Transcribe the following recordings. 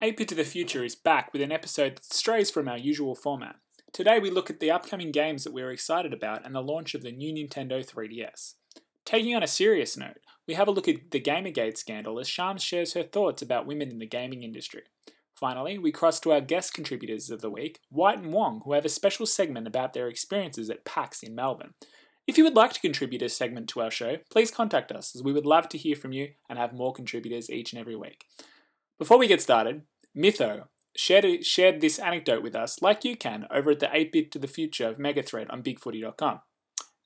8 Bit to the Future is back with an episode that strays from our usual format. Today we look at the upcoming games that we're excited about and the launch of the new Nintendo 3DS. Taking on a serious note, we have a look at the Gamergate scandal as Shams shares her thoughts about women in the gaming industry. Finally, we cross to our guest contributors of the week, White and Wong, who have a special segment about their experiences at PAX in Melbourne. If you would like to contribute a segment to our show, please contact us, as we would love to hear from you and have more contributors each and every week. Before we get started, Mytho shared, shared this anecdote with us, like you can, over at the 8 Bit to the Future of Megathread on BigFooty.com.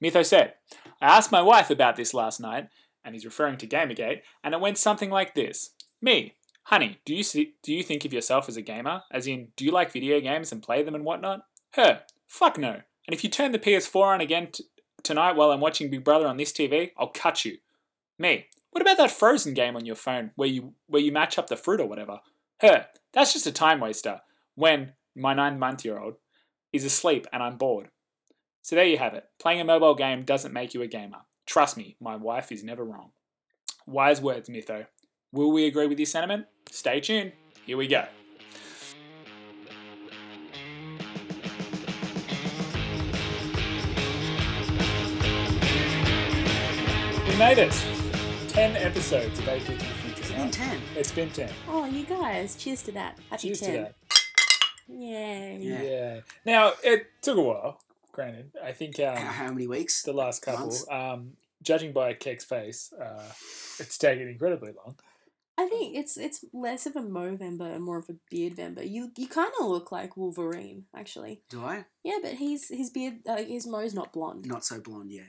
Mytho said, I asked my wife about this last night, and he's referring to Gamergate, and it went something like this Me, honey, do you, see, do you think of yourself as a gamer? As in, do you like video games and play them and whatnot? Her, fuck no. And if you turn the PS4 on again t- tonight while I'm watching Big Brother on this TV, I'll cut you. Me, what about that Frozen game on your phone where you where you match up the fruit or whatever? Her, that's just a time waster. When my nine month year old is asleep and I'm bored. So there you have it. Playing a mobile game doesn't make you a gamer. Trust me, my wife is never wrong. Wise words, Mytho. Will we agree with your sentiment? Stay tuned. Here we go. We made it. 10 episodes of 8 Bit to the Future. It's now. been 10. It's been 10. Oh, you guys, cheers to that. Happy Cheers 10. to that. Yay. Yeah. Yeah. Now, it took a while, granted. I think um, How, how many weeks? the last couple, um, judging by Keck's face, uh, it's taken incredibly long. I think it's it's less of a Movember and more of a Beard Beardvember. You you kind of look like Wolverine, actually. Do I? Yeah, but he's his beard, uh, his mo's not blonde. Not so blonde, yeah.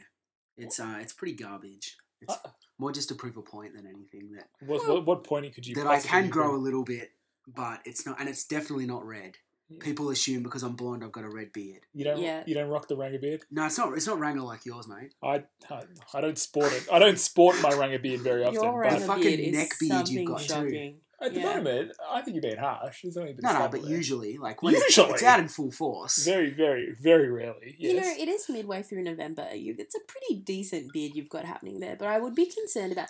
It's uh, it's pretty garbage. It's Uh, more just to prove a point than anything that What, what, what point could you that I can be grow a little bit, but it's not, and it's definitely not red. Yeah. People assume because I'm blonde, I've got a red beard. You don't. Yeah. You don't rock the Ranger beard. No, it's not. It's not Wrangler like yours, mate. I, I I don't sport it. I don't sport my Ranger beard very often. Your but Ranger fucking beard is neck beard you've something got too. At the yeah. moment, I think you're being harsh. There's only a bit No, no, but there. usually, like when it's- Usually. it's out in full force. very, very, very rarely. Yes. You know, it is midway through November. You, it's a pretty decent beard you've got happening there, but I would be concerned about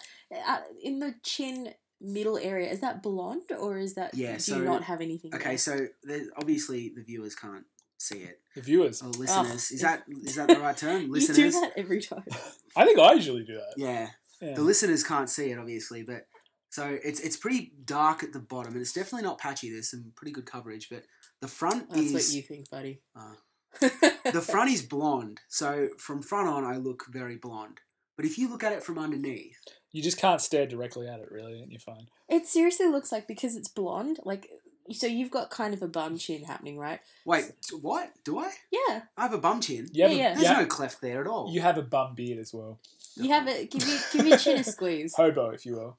uh, in the chin middle area. Is that blonde or is that? Yeah, Do so- you not have anything? Okay, there? so obviously the viewers can't see it. the viewers. Or listeners, is it's- that is that the right term? you Listeners. do that every time. I think I usually do that. Yeah, Yeah. the listeners can't see it obviously, but so it's it's pretty dark at the bottom, and it's definitely not patchy. There's some pretty good coverage, but the front That's is what you think, buddy. uh, the front is blonde. So from front on, I look very blonde. But if you look at it from underneath, You just can't stare directly at it, really, and you're fine. It seriously looks like because it's blonde, like so you've got kind of a bum chin happening, right? wait, what do I? Yeah, I have a bum chin. You Yeah, a, yeah. There's you, have, no cleft there at all. you have a bum beard as well. you have it. Give you give your chin a squeeze. Hobo, if you will.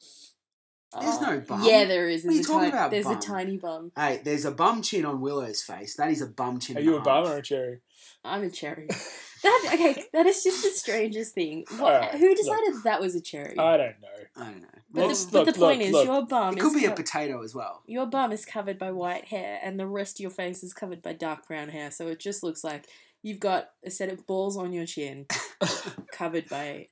There's oh, no Oh, bum. Yeah, there is. What are There's, you a, talking ti- about, there's bum? a tiny bum. Hey, there's a bum chin on Willow's face. That is a bum chin. Are you a bum half. or a cherry? I'm a cherry. That okay? That is just the strangest thing. What, Alright, who look. decided that was a cherry? I don't know. I don't know. but, Well, the, look, but the point look, is, look. your bum It could is be a co- potato as well. your bum is covered by white hair, and the rest of your face is covered by dark brown hair. So it just looks like you've got a set of balls on your chin, covered by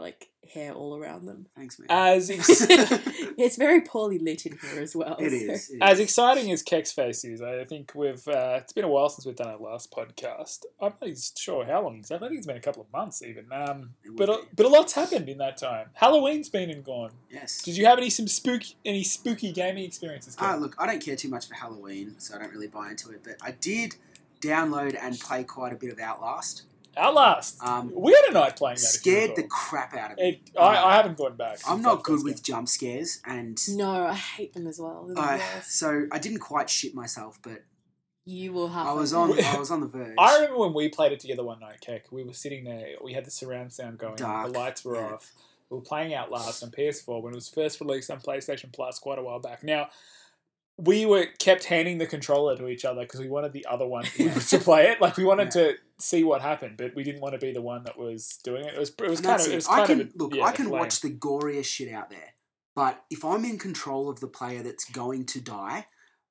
like hair all around them. Thanks, man. As ex- it's very poorly lit in here as well. it so- is. it as is. exciting as Keck's face is, I think we've. Uh, it's been a while since we've done our last podcast. I'm not even sure how long it's. I think it's been a couple of months even. Um, but a, but a lot's happened in that time. Halloween's been and gone. Yes. Did you have any some spooky any spooky gaming experiences? Keck? Uh, look, I don't care too much for Halloween, so I don't really buy into it. But I did download and play quite a bit of Outlast. Outlast. Um, we had a night playing that. scared the crap out of me. It, I, I haven't gone back. I'm not good with game. jump scares, and No, I hate them as well. They're the I, worst. so I didn't quite shit myself, but You will have. I was on I was on the verge. I remember when we played it together one night, Keck. We were sitting there. We had the surround sound going. Dark, The lights were yeah. off. We were playing Outlast on PS4 when it was first released on PlayStation Plus quite a while back. Now, we were kept handing the controller to each other because we wanted the other one to play it. Like we wanted to see what happened, but we didn't want to be the one that was doing it. It was it was And kind of it it. was I can of a- look. yeah, I can lame. watch the goriest shit out there, but if I'm in control of the player that's going to die,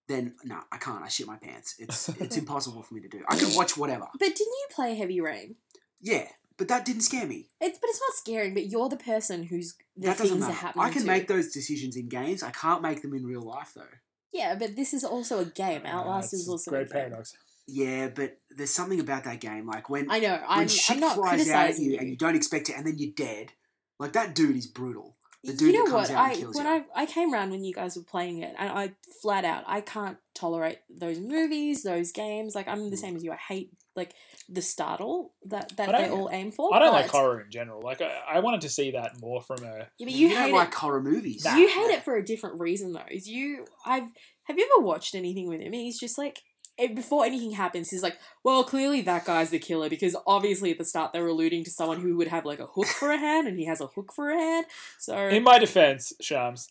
then no, I can't. I shit my pants. It's it's impossible for me to do. I can watch whatever. But didn't you play Heavy Rain? Yeah, but that didn't scare me. It's but it's not scaring. But you're the person who's the that doesn't things are happening. I can to. make those decisions in games. I can't make them in real life though. Yeah, but this is also a game. Uh, Outlast it's is also great a game. paradox. Yeah, but there's something about that game, like when I know. when I'm, shit I'm not flies out at you, you. and you don't expect it, and then you're dead. Like that dude is brutal. The dude you know that comes what? out and I kills when you. I I came around when you guys were playing it, and I flat out I can't tolerate those movies, those games. Like I'm the Mm. same as you. I hate like the startle that that they all aim for. I don't like horror in general. Like I, I wanted to see that more from a. Yeah, but you, you, don't hate like horror movies. Nah. You hate it for a different reason though. Is you I've have you ever watched anything with him? He's just like Eh, before anything happens, he's like, well, clearly that guy's the killer because obviously at the start they were alluding to someone who would have like a hook for a hand, and he has a hook for a hand. So In my defense, Shams,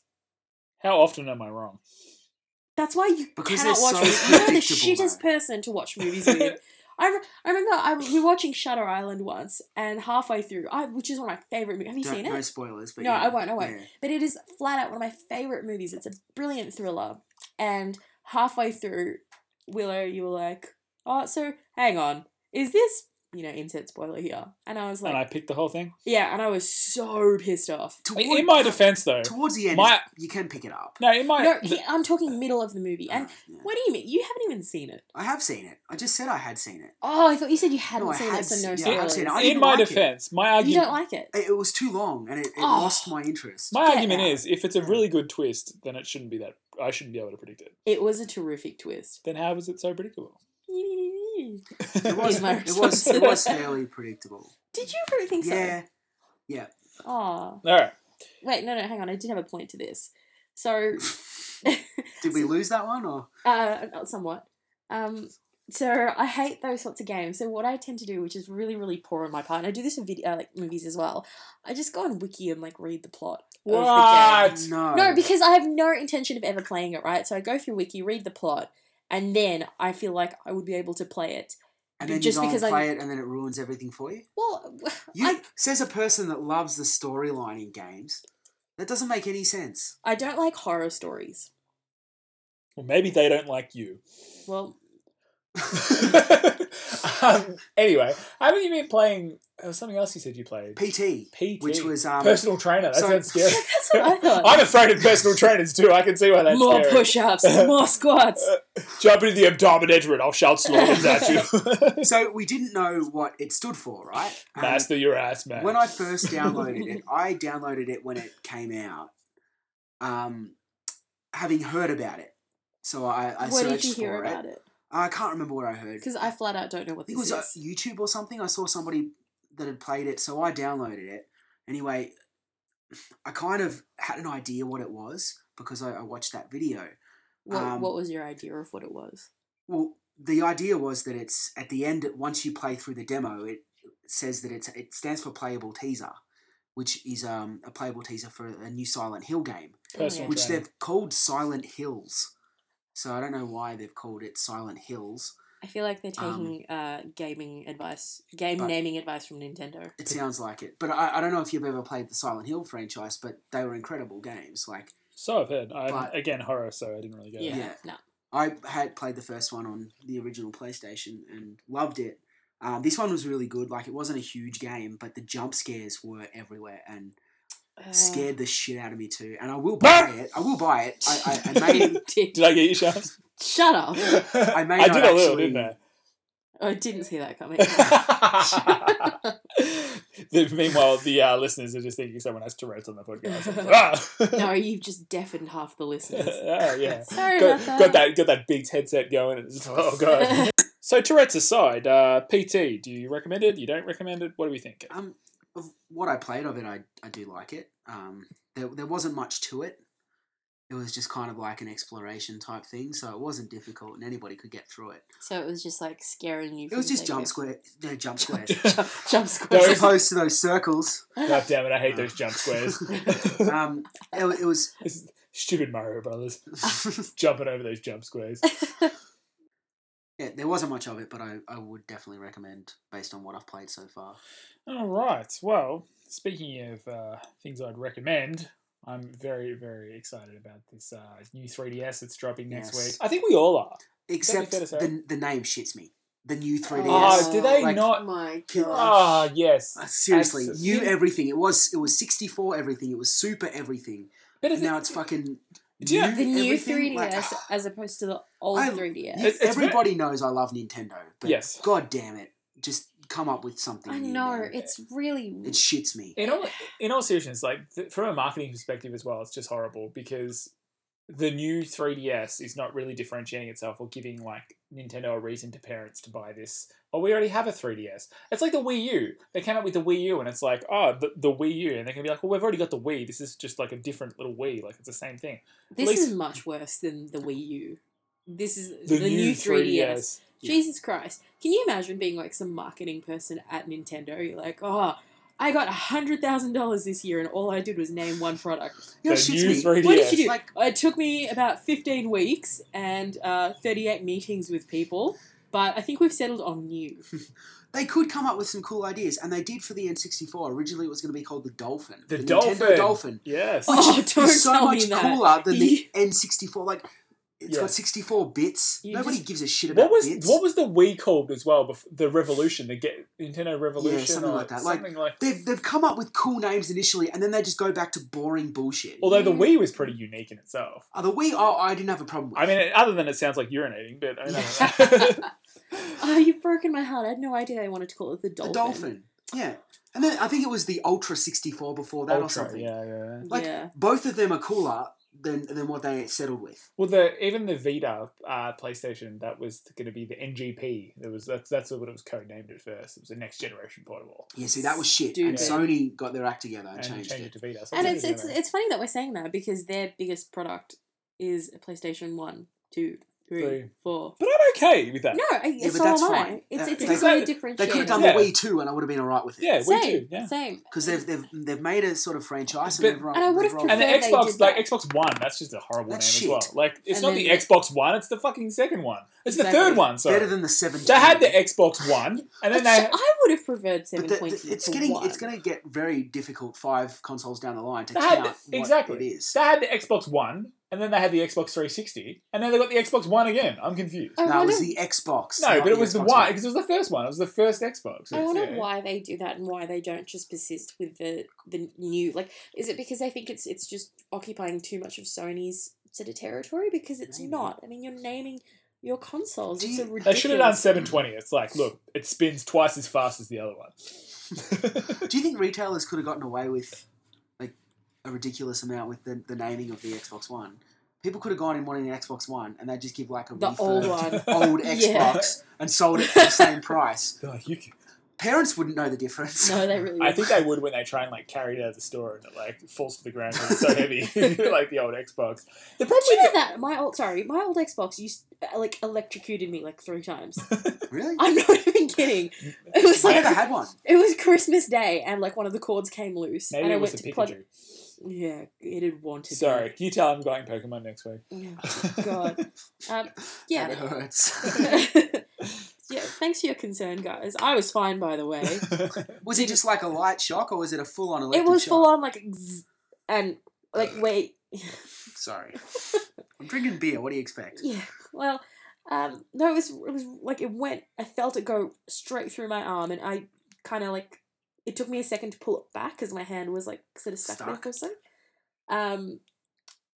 how often am I wrong? that's why you Because cannot watch. so movies. You're the predictable, shittest person to watch movies with. I, re- I remember I we were watching Shutter Island once, and halfway through, I which is one of my favorite movies. Have you Don't- seen it? No spoilers, but No, yeah, I won't, I won't. yeah. But it is flat out one of my favorite movies. It's a brilliant thriller. And halfway through, Willow, you were like, "Oh, so hang on, is this you know insert spoiler here?" And I was like, and I picked the whole thing. "Yeah," and I was so pissed off. Toward- In my defense, though, towards the end, my- you can pick it up. no, in my No, he, I'm talking middle of the movie. And Uh, yeah. what do you mean? You haven't even seen it? I have seen it. I just said I had seen it. Oh, I thought you said you hadn't No, seen had it, so no se- spoilers. I have seen it. I in my like it. defense, my argument you don't like it. It, it was too long, and it, it Oh. lost my interest. my Get argument out. is, if it's a really good twist, then it shouldn't be that. I shouldn't be able to predict it. It was a terrific twist. Then how was it so predictable? It was, my it was, it was fairly predictable. Did you really think so? Yeah. Yeah, Oh. All right. Wait, no, no, hang on. I did have a point to this. So, did we lose that one or? uh, somewhat. Um, so I hate those sorts of games. So what I tend to do, which is really, really poor on my part, and I do this with video, uh, like movies as well. I just go on Wiki and like read the plot. of the game. What? No, No, because I have no intention of ever playing it. Right, so I go through Wiki, read the plot, and then I feel like I would be able to play it. and then just you go because and I- play it, and then it ruins everything for you. Well, You I says a person that loves the storyline in games. That doesn't make any sense. I don't like horror stories. Well, maybe they don't like you. Well, um, anyway, haven't you been playing? There was something else you said you played. PT, PT, which was um, personal trainer. That so- sounds scary. that's what I thought. I'm afraid of personal trainers too. I can see why that's more scary. push-ups, more squats. Jump into the abdominator and I'll shout slogans at you. so we didn't know what it stood for, right? Um, Master your ass, man. when I first downloaded it, I downloaded it when it came out, um, having heard about it. So I, I Where searched did you hear for about it. it? I can't remember what I heard. Because I flat out don't know what I think this it was uh, is. YouTube or something. I saw somebody that had played it, so I downloaded it. Anyway, I kind of had an idea what it was because I, I watched that video. what, um, what was your idea of what it was? Well, the idea was that it's at the end. Once you play through the demo, it says that it's it stands for playable teaser, which is um, a playable teaser for a new Silent Hill game, Personal which trainer. they've called Silent Hills. So I don't know why they've called it Silent Hills. I feel like they're um, taking uh, gaming advice, game naming advice from Nintendo. It sounds like it, but I, I don't know if you've ever played the Silent Hill franchise, but they were incredible games. Like So I've heard. I'm, But- again, horror, so I didn't really get Yeah, it. Yeah. no. I had played the first one on the original PlayStation and loved it. Um, this one was really good. Like it wasn't a huge game, but the jump scares were everywhere and Uh, scared the shit out of me too. And I will buy it. I will buy it. I, I, I may Dick. Did I get you, Shams? Shut up! I may I not did a little, actually- didn't I? I didn't see that coming. The- Meanwhile, the uh, listeners are just thinking someone has Tourette's on the podcast. Ah! no, you've just deafened half the listeners. oh, yeah. Sorry got, about that. got that got that big headset going. And it's, oh god. so Tourette's aside, uh, PT, do you recommend it? You don't recommend it? What do we think? um, of what I played of it, I, I do like it. Um, there, there wasn't much to it. It was just kind of like an exploration type thing, so it wasn't difficult and anybody could get through it. So it was just like scaring you. It was just jump get-go. square, no, jump squares. jump, jump Those- squares. As opposed to those circles. God damn it! I hate those jump squares. Um, it, it was This is stupid Mario Brothers jumping over those jump squares. Yeah, there wasn't much of it, but I, I would definitely recommend based on what I've played so far. All right. Well, speaking of uh, things I'd recommend, I'm very, very excited about this uh, new 3DS that's dropping next Yes. week. I think we all are. Except fair to say? the, the name shits me. The new 3DS. Oh, do they Like- not? my Kid- Ah, yes. Uh, seriously, That's- new everything. It was it was 64 everything. It was super everything. But And if now it's fucking Yeah. The new 3DS like, ah. as opposed to the old I- 3DS. It's- it's everybody knows I love Nintendo, but Yes. god damn it, just come up with something. I new, know man. it's really it shits me. in all in all seriousness, like th- from a marketing perspective as well, it's just horrible because the new 3DS is not really differentiating itself or giving like Nintendo a reason to parents to buy this. Oh, we already have a 3DS. It's like the Wii U. They came out with the Wii U, and it's like, oh, the, the Wii U, and they're gonna be like, well, we've already got the Wii. This is just like a different little Wii. Like it's the same thing. this least- is much worse than the Wii U. This is The, the, new 3DS. Yeah. Jesus Christ. Can you imagine being like some marketing person at Nintendo? You're like, oh, I got $100,000 this year and all I did was name one product. You know, The shits me. 3DS. What did you do? Like- it took me about 15 weeks and uh, 38 meetings with people, but I think we've settled on new. They could come up with some cool ideas, and they did for the N64. Originally, it was going to be called the Dolphin. The, Nintendo Dolphin. Dolphin. Yes. Oh, Which don't is so tell much me that. cooler than the N64. Like, it's Yeah. got 64 bits. You Nobody just- gives a shit about What was bits. what was the Wii called as well? bef- The Revolution, the get Nintendo Revolution, yeah, something or like that. Like- Something like. They've, they've come up with cool names initially, and then they just go back to boring bullshit. Although the. Wii was pretty unique in itself. Oh, the Wii, oh, I didn't have a problem with. I mean, other than it sounds like urinating, but I don't know. Oh, you've broken my heart. I had no idea they wanted to call it the the Dolphin. Dolphin. Yeah. And then I think it was the Ultra 64 before that or Ultra, something. yeah, yeah. Like- yeah. Both of them are cooler than, than what they settled with. Well, the even the Vita uh, PlayStation that was going to be the NGP. It was that's that's what it was codenamed at first. It was the next generation portable, Yeah, see, that was shit. And Stupid. So got their act together and, and changed, changed it. it to Vita. So And it's it's, it's, it's funny that we're saying that because their biggest product is a PlayStation 1, 2, 3, Three. 4. But I'm okay with that. No, I, Yeah, so but that's am I. fine. It's, it's they- a clear They differentiator. They could have done Yeah. the Wii too, and I would have been alright with it. Yeah, we same, do. Yeah. same. Because they've, they've they've made a sort of franchise But- and everyone. And I would've they've rolled And the preferred they Xbox, did like that. Xbox One, that's just a horrible That's name as well. Like it's And not then the the- Xbox One; it's the fucking second one. It's the third one. Sorry, better than the seven. they had the Xbox One, and then Which they I would have preferred But the, the, it's getting it's going to get very difficult five consoles down the line to They had count the- what exactly. it is. they had the Xbox One, and then they had the Xbox 360, and then they got the Xbox One again. I'm confused. I no, it wonder, was the Xbox. No, not but it was the Xbox one because it was the first one. It was the first Xbox. I It's, wonder yeah. why they do that and why they don't just persist with the the new like is it because they think it's it's just occupying too much of Sony's sort of territory because it's Maybe. not. I mean, you're naming your consoles. Do it's you- a They ridiculous. should have done 720. It's like, look, it spins twice as fast as the other one. Do you think retailers could have gotten away with like a ridiculous amount with the, the naming of the Xbox One? People could have gone in wanting an Xbox One, and they'd just give like a The old one. old Yeah. Xbox and sold it for the same price. They're like, you can- Parents wouldn't know the difference. No, they really. I think they would when they try and like carry it out of the store and it like falls to the ground because it's so heavy, like the old Xbox. The problem Did you know with that my old sorry my old Xbox used uh, like electrocuted me like three times. Really? I'm not even kidding. It was like I like never had one. it was Christmas Day and like one of the cords came loose maybe and I it was went the to plug. Pikachu. Yeah, it had wanted. Sorry, can you tell I'm going Pokemon next week? Me. Oh, God. Um, yeah. that hurts. yeah. Thanks for your concern, guys. I was fine, by the way. was it just like a light shock, or was it a full-on electric it was shock? full on like, zzz, and like wait. Sorry, I'm drinking beer. What do you expect? Yeah. Well, um, no, it was it was like it went. I felt it go straight through my arm, and I kind of like it took me a second to pull it back because my hand was like sort of stuck, there Stuck. for a second. Um,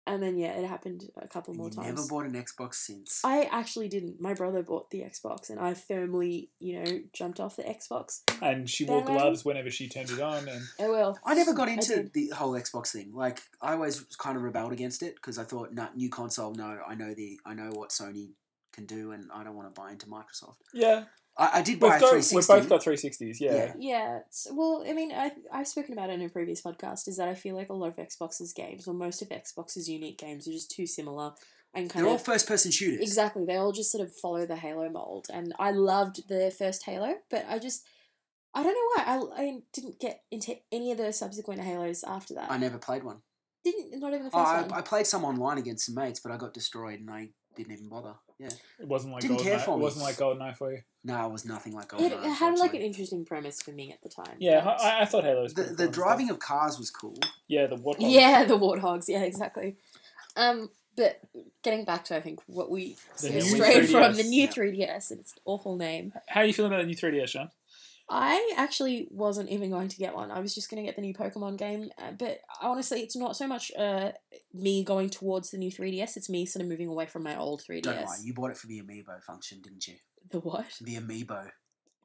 and then yeah, it happened a couple And more you times. never bought an Xbox since. I actually didn't. My brother bought the Xbox, and I firmly, you know, jumped off the Xbox. and she wore Batman? gloves whenever she turned it on, and I will. I never got into the whole Xbox thing. Like I always kind of rebelled against it because I thought, nah, new console. No, I know the I know what Sony can do, and I don't want to buy into Microsoft. yeah, I, I did we've, buy a got, we've both got 360s. Yeah, Yeah. Yeah. well, I mean, I I've spoken about it in a previous podcast. Is that I feel like a lot of Xbox's games, or most of Xbox's unique games, are just too similar and kind They're all first-person shooters. exactly. They all just sort of follow the Halo mold, and I loved the first Halo, but I just. I don't know why I, I didn't get into any of the subsequent Halos after that. I never played one. didn't not even the Oh, first I, one. I played some online against some mates, but I got destroyed and I didn't even bother. Yeah. it wasn't like Didn't care GoldenEye. for It me. wasn't like GoldenEye for you. No, it was nothing like it, GoldenEye. it had like an interesting premise for me at the time. Yeah, but- I, I thought Halo was The, pretty the driving stuff. of cars was cool. Yeah, the Warthog. Yeah, the warthogs. Yeah, exactly. Um, but getting back to I think what we The new strayed from the new yeah. 3DS and its awful name. How are you feeling about the new 3DS, Sean? I actually wasn't even going to get one. I was just going to get the new Pokemon game. Uh, but honestly, it's not so much uh, me going towards the new 3DS. It's me sort of moving away from my old 3DS. Don't lie. You bought it for the amiibo function, didn't you? The what? The amiibo.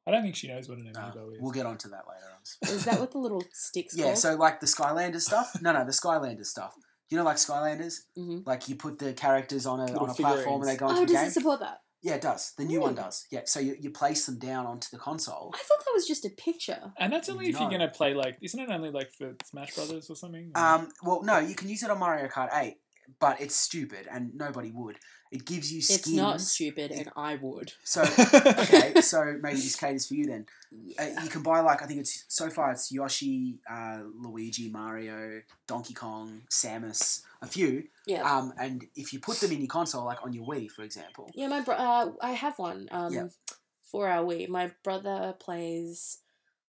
I don't think she knows what an Uh, amiibo is. we'll get onto that later on. Is that what the little sticks Yeah, called? so like the Skylanders stuff. No, no, the Skylanders stuff. You know, like Skylanders, Mhm. like you put the characters on a Little on a platform and they go into Oh, the does it support that? Yeah, it does. The new one does. Yeah, so you, you place them down onto the console. I thought that was just a picture. and that's only if you're gonna play like, isn't it only like for Smash Brothers or something? Um, well, no, you can use it on Mario Kart Eight, but it's stupid and nobody would. It gives you skins. It's not stupid, and I would. So okay, so maybe this caters for you then. Uh, you can buy like I think it's so far it's Yoshi, uh, Luigi, Mario, Donkey Kong, Samus, a few. Yeah. Um, and if you put them in your console, like on your Wii, for example, Yeah, my bro- uh, I have one. Um, Yeah. for our Wii, my brother plays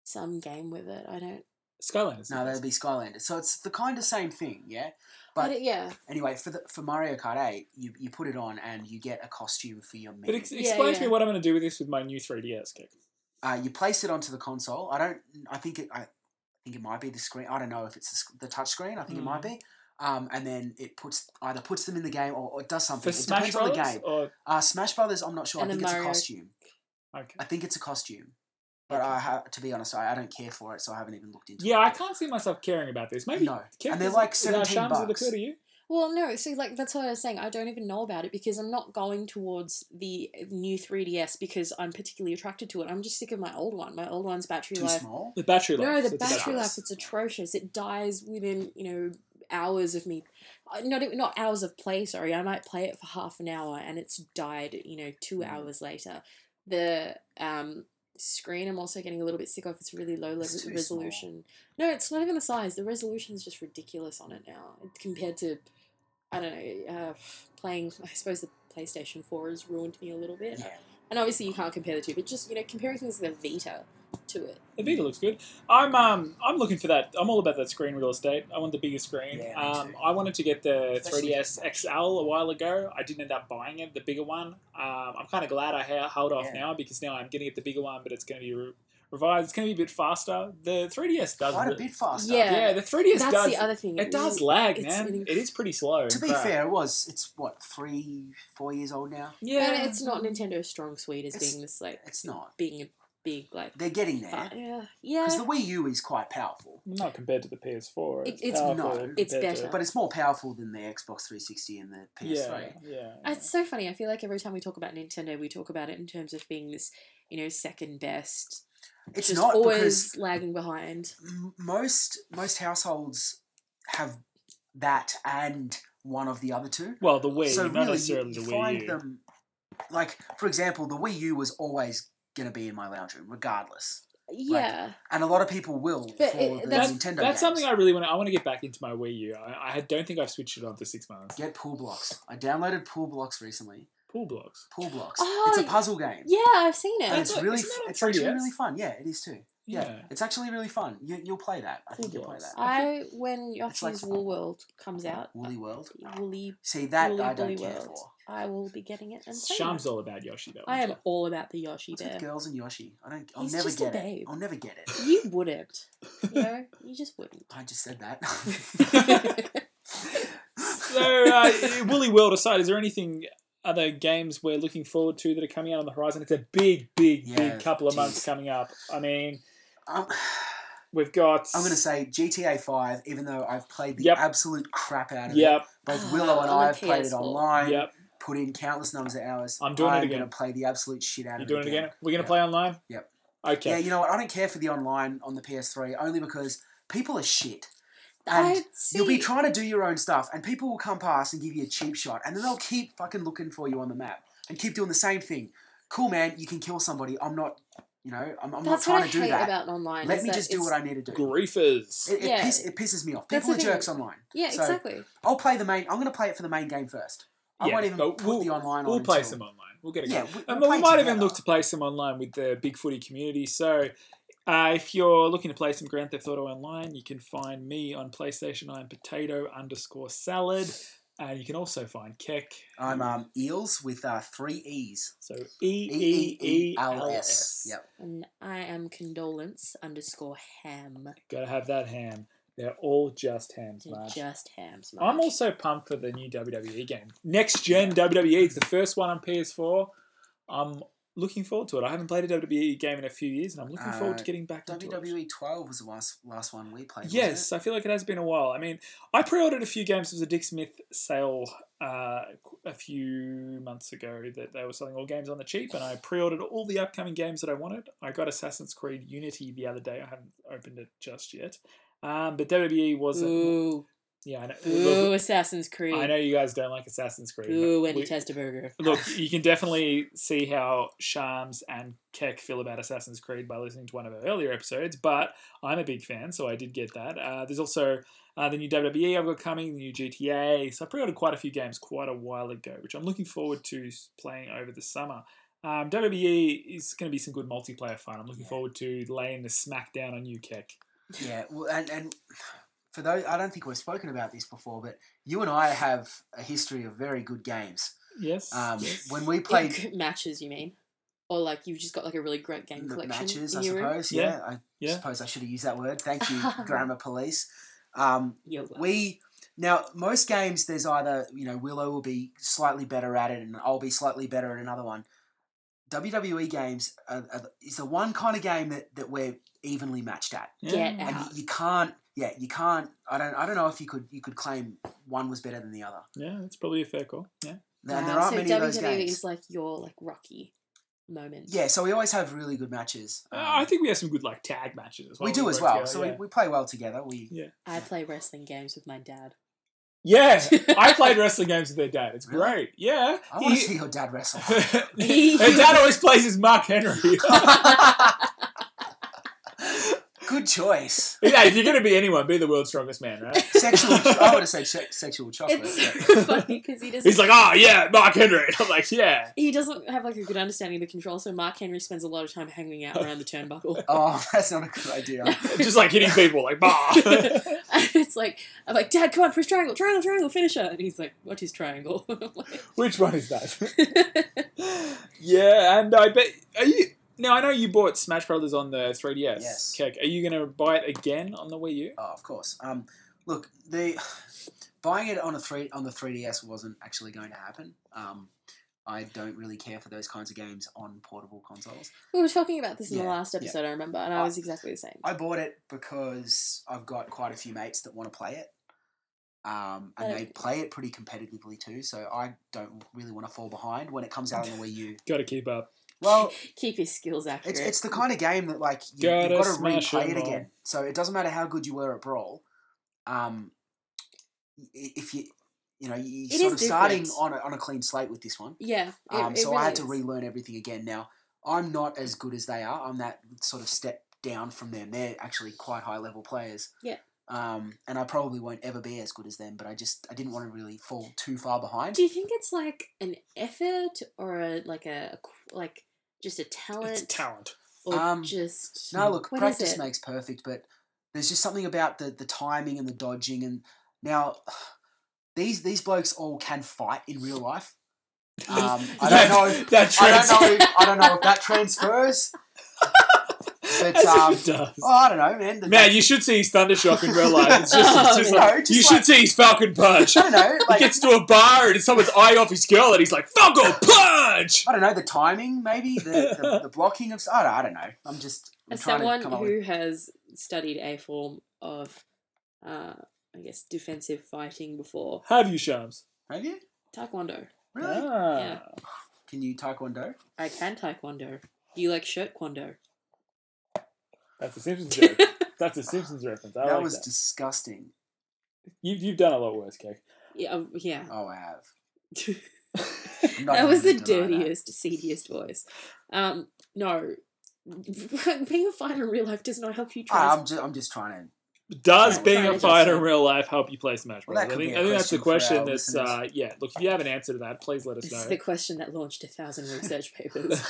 some game with it. I don't. Skylanders. no, that'd be Skylanders. So it's the kind of same thing, yeah. But I don't- yeah, anyway, for the for Mario Kart Eight, you, you put it on and you get a costume for your But Mii. ex- Yeah, explain to me what I'm gonna do with this with my new 3DS kick. uh, you place it onto the console. I don't. I think it. I think it might be the screen. I don't know if it's the, the touch screen. I think it might Mm. be. Um, and then it puts either puts them in the game or, or does something. For it Smash depends on the game. Or Uh, Smash Brothers, I'm not sure. And I then think it's a costume. okay. I think it's a costume. But I ha- to be honest, I, I don't care for it, so I haven't even looked into Yeah, it. Yeah, I can't see myself caring about this. Maybe No, Kev, and they're does like it- is 17 Shams, does it bucks. to you? Well, no, see, like that's what I was saying. I don't even know about it because I'm not going towards the new 3DS because I'm particularly attracted to it. I'm just sick of my old one. My old one's battery Too life. small. The battery life. No, the it's battery about- life it's atrocious. It dies within you know hours of me. uh, Not even not hours of play. Sorry, I might play it for half an hour and it's died. You know, two Mm. hours later. The um screen I'm also getting a little bit sick of. It's really low It's level too resolution. No, it's not even the size. The resolution is just ridiculous on it now compared to I don't know. Uh, playing, I suppose the PlayStation Four has ruined me a little bit. Yeah. And obviously you can't compare the two, but just you know comparing things like the Vita to it. The Vita looks good. I'm um I'm looking for that. I'm all about that screen real estate. I want the bigger screen. Yeah, um. I wanted to get the Especially 3DS XL a while ago. I didn't end up buying it, the bigger one. Um, I'm kind of glad I ha- held off Yeah. now because now I'm getting it the bigger one, but it's going to be re- revised. It's going to be a bit faster. The 3DS does. Quite a re- bit faster. Yeah. Yeah, the 3DS That's does. the other thing. It does really- lag, it's man. an It is pretty slow. To be crap. fair, it was. It's what three, four years old now. yeah, And it's not Nintendo's strong suite as It's- being this like It's not. being a big like They're getting there fa- yeah because the Wii U is quite powerful, Not compared to the PS4. It- it's- powerful no, compared it's to- better. but it's more powerful than the Xbox 360 and the PS3. Yeah, yeah. It's so funny. I feel like every time we talk about Nintendo, we talk about it in terms of being this, you know, second best. It's just not always because lagging behind. m- most most households have that and one of the other two. Well, the Wii, so not really, you, you the Wii find U. them like, for example, the Wii U was always going to be in my lounge room, regardless, Yeah, and a lot of people will But for it- the that's- Nintendo. That's games. something I really want. to... I want to get back into my Wii U. I, I don't think I've switched it on for six months. Get Pullblox. I downloaded Pullblox recently. Pullblox. Pool Blocks. Oh, it's a oh, puzzle game. yeah, I've seen it. And it. it's That's- really, isn't that f- on it's actually really fun. Yeah, it is too. Yeah, Yeah. it's actually really fun. You, you'll play that. I think you'll play that. I when It's like Yoshi's fun. Wool World comes out, Woolly World. Woolly See that Woolly I don't Bully care World, for. I will be getting it and Shams it. all about Yoshi though. I am all about the Yoshi What's with bear. girls and Yoshi? I don't. I'll He's never just a get it. I'll never get it. You wouldn't, you know, you just wouldn't. I just said that. So, uh, Woolly World aside, is there anything other games we're looking forward to that are coming out on the horizon? It's a big, big, Yeah, big couple of jeez. months coming up. I mean, um, we've got. I'm going to say GTA 5, even though I've played the Yep. absolute crap out of it. Yep, Both Ah, Willow and on the I have played it online, yep. put in countless numbers of hours. I'm doing it I'm again. going to play the absolute shit out You're of doing it it again? We're going to Yep. play online? Yep. Okay. Yeah, you know what? I don't care for the online on the PS3 only because people are shit. And I see. You'll be trying to do your own stuff, and people will come past and give you a cheap shot, and then they'll keep fucking looking for you on the map and keep doing the same thing. Cool, man, you can kill somebody. I'm not, you know, I'm, I'm not trying what I to do hate that. about online. Let me just do what I need to do. Griefers. It, it, Yeah. piss, it pisses me off. That's People are the thing. jerks online. Yeah, So, exactly. I'll play the main. I'm going to play it for the main game first. I Yeah, won't even but put we'll- the online We'll on. play until- some online. We'll get a Yeah, go. we, And we'll we play might even together. look to play some online with the Big Footy community. So, uh, if you're looking to play some Grand Theft Auto online, you can find me on PlayStation. I'm potato underscore salad. And you can also find Keck. I'm um, Eels with uh, three E's. So E E E L S. Yep. And I am condolence underscore ham. Gotta have that ham. They're all just hams, They're Marge. Just hams. I'm also pumped for the new WWE game. Next gen WWE. It's the first one on PS4. I'm looking forward to it. I haven't played a WWE game in a few years, and I'm looking forward to Uh, getting back into it. WWE 12 was the last, last one we played. Yes? I feel like it has been a while. I mean, I pre-ordered a few games. It was a Dick Smith sale uh, a few months ago that they were selling all games on the cheap, and I pre-ordered all the upcoming games that I wanted. I got Assassin's Creed Unity the other day. I haven't opened it just yet, um, but WWE wasn't. Ooh, Yeah, I know. ooh, Look, Assassin's Creed. I know you guys don't like Assassin's Creed. Ooh, Wendy we- Testerberger. Look, you can definitely see how Shams and Keck feel about Assassin's Creed by listening to one of our earlier episodes, but I'm a big fan, so I did get that. Uh, there's also uh, the new WWE I've got coming, the new GTA. So I pre ordered quite a few games quite a while ago, which I'm looking forward to playing over the summer. Um, WWE is going to be some good multiplayer fun. I'm looking Yeah. forward to laying the smackdown on you, Keck. Yeah, well, and, and for those, I don't think we've spoken about this before, but you and I have a history of very good games. Yes. Um, yes. when we Like played matches, you mean? Or like you've just got like a really great game collection matches, in I your room? suppose. Yeah. Yeah, I Yeah. suppose I should have used that word. Thank you, grammar police. Um, You're we now most games there's either you know Willow will be slightly better at it and I'll be slightly better at another one. WWE games are, are, is the one kind of game that, that we're evenly matched at, Yeah. and you, you can't. Yeah, you can't. I don't. I don't know if you could. You could claim one was better than the other. Yeah, that's probably a fair call. Yeah. And there aren't so many WWE of those games. is like your like Rocky moment. Yeah, so we always have really good matches. Uh, Um, I think we have some good like tag matches as well. we do as well. together, So yeah. we, we play well together. We Yeah. I play wrestling games with my dad. Yeah, I played wrestling games with their dad. It's Really? great. Yeah. I want to see your dad wrestle. Her dad always plays as Mark Henry. good choice. yeah, if you're going to be anyone, be the world's strongest man, right? Sexual. I would have said se- sexual chocolate. It's but- funny because he doesn't. He's like, oh, yeah, Mark Henry. I'm like, yeah. he doesn't have like a good understanding of the control, so Mark Henry spends a lot of time hanging out around the turnbuckle. Oh, that's not a good idea. Just like hitting people, like, bah. and it's like I'm like, Dad, come on, press triangle, triangle, triangle, finisher. And he's like, What is triangle? Like, Which one is that? yeah, and I bet. Are you. Now, I know you bought Smash Brothers on the 3DS. Yes. Keck. Are you going to buy it again on the Wii U? Oh, of course. Um, look, the buying it on a three on the 3DS wasn't actually going to happen. Um, I don't really care for those kinds of games on portable consoles. we were talking about this in the Yeah, last yeah. episode, I remember, and I was exactly the same. I bought it because I've got quite a few mates that want to play it. Um, and they play it pretty competitively too, so I don't really want to fall behind when it comes out on the Wii U. Got to keep up. Well, Keep his skills accurate. it's it's the kind of game that like you, Gotta you've got to smash replay 'em it all. again. So it doesn't matter how good you were at Brawl. Um, if you you know you're sort is of starting on a, on a clean slate with this one. yeah. It, Um, it so really I had to is. relearn everything again. Now I'm not as good as they are. I'm that sort of step down from them. They're actually quite high level players. Yeah. Um, and I probably won't ever be as good as them. But I just I didn't want to really fall too far behind. Do you think it's like an effort or a like a like just a talent It's talent. or Um, just No, look, practice makes perfect, but there's just something about the the timing and the dodging and now these these blokes all can fight in real life. Um, I don't know. If, that I don't know. If, I don't know if that transfers. But As if um, it does. oh, I don't know, man. The- Man, you should see his thunder shock in real life. It's just, it's just No, like, just you like- should see his Falcon punch. I don't know. He gets to a bar and it's someone's eye off his girl, and he's like, "Falcon punch!" I don't know the timing, maybe the, the, the blocking of. I don't, I don't know. I'm just I'm As trying someone to come up who with. has studied a form of, uh, I guess, defensive fighting before, Have you, Shams? Have you taekwondo. really? Ah. Yeah. Can you taekwondo? I can taekwondo. Do you like shirt kwando? That's a Simpsons joke. That's a Simpsons reference. I that like was that. disgusting. You've, you've done a lot worse, Kay. yeah, um, yeah. Oh, I have. That was the gonna that. dirtiest, seediest voice. Um, no, being a fighter in real life does not help you. Ah, Trans- I'm just, I'm just trying to. Does Yeah, being a fighter in real life help you play Smash Well, Bros? that I think, be I a think that's the question for our question that's uh, yeah. Look, if you have an answer to that, please let us this is know. the question that launched a thousand research papers.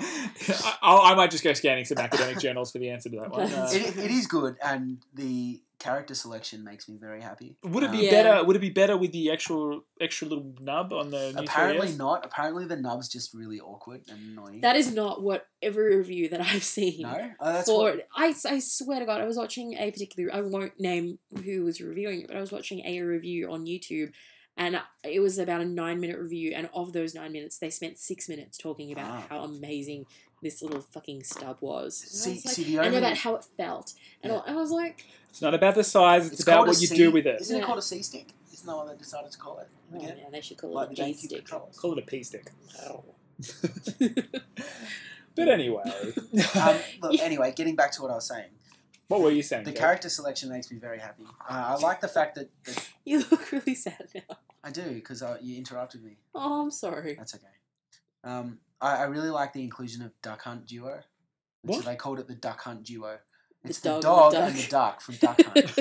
I, I might just go scanning some academic journals for the answer to that one. Uh, it, it is good, and the character selection makes me very happy. would it be Um, Yeah. better? Would it be better with the actual extra little nub on the new Apparently 3DS? not. Apparently the nub's just really awkward and annoying. That is not what every review that I've seen. no, oh, that's for what. I, I swear to God, I was watching a particular. I won't name who was reviewing it, but I was watching a review on YouTube, and it was about a nine minute review. And of those nine minutes, they spent six minutes talking about Ah. how amazing this little fucking stub was. And, I See, was like- see the and about how it felt, and Yeah. I was like, It's not about the size. It's, it's about what you C- do with it. Isn't it Yeah. called a C stick? Isn't that what they decided to call it? oh Again? man, they should call Like it the a G stick. controllers. Call it a P stick. Oh. but anyway, Um, look, anyway, getting back to what I was saying, what were you saying? the Joe? character selection makes me very happy. Uh, I like the fact that, that You look really sad now. I do because uh, you interrupted me. Oh, I'm sorry. That's okay. Um, I, I really like the inclusion of Duck Hunt Duo. Which What? they called it the Duck Hunt Duo. The It's dog the and dog the and the duck. duck from Duck Hunt.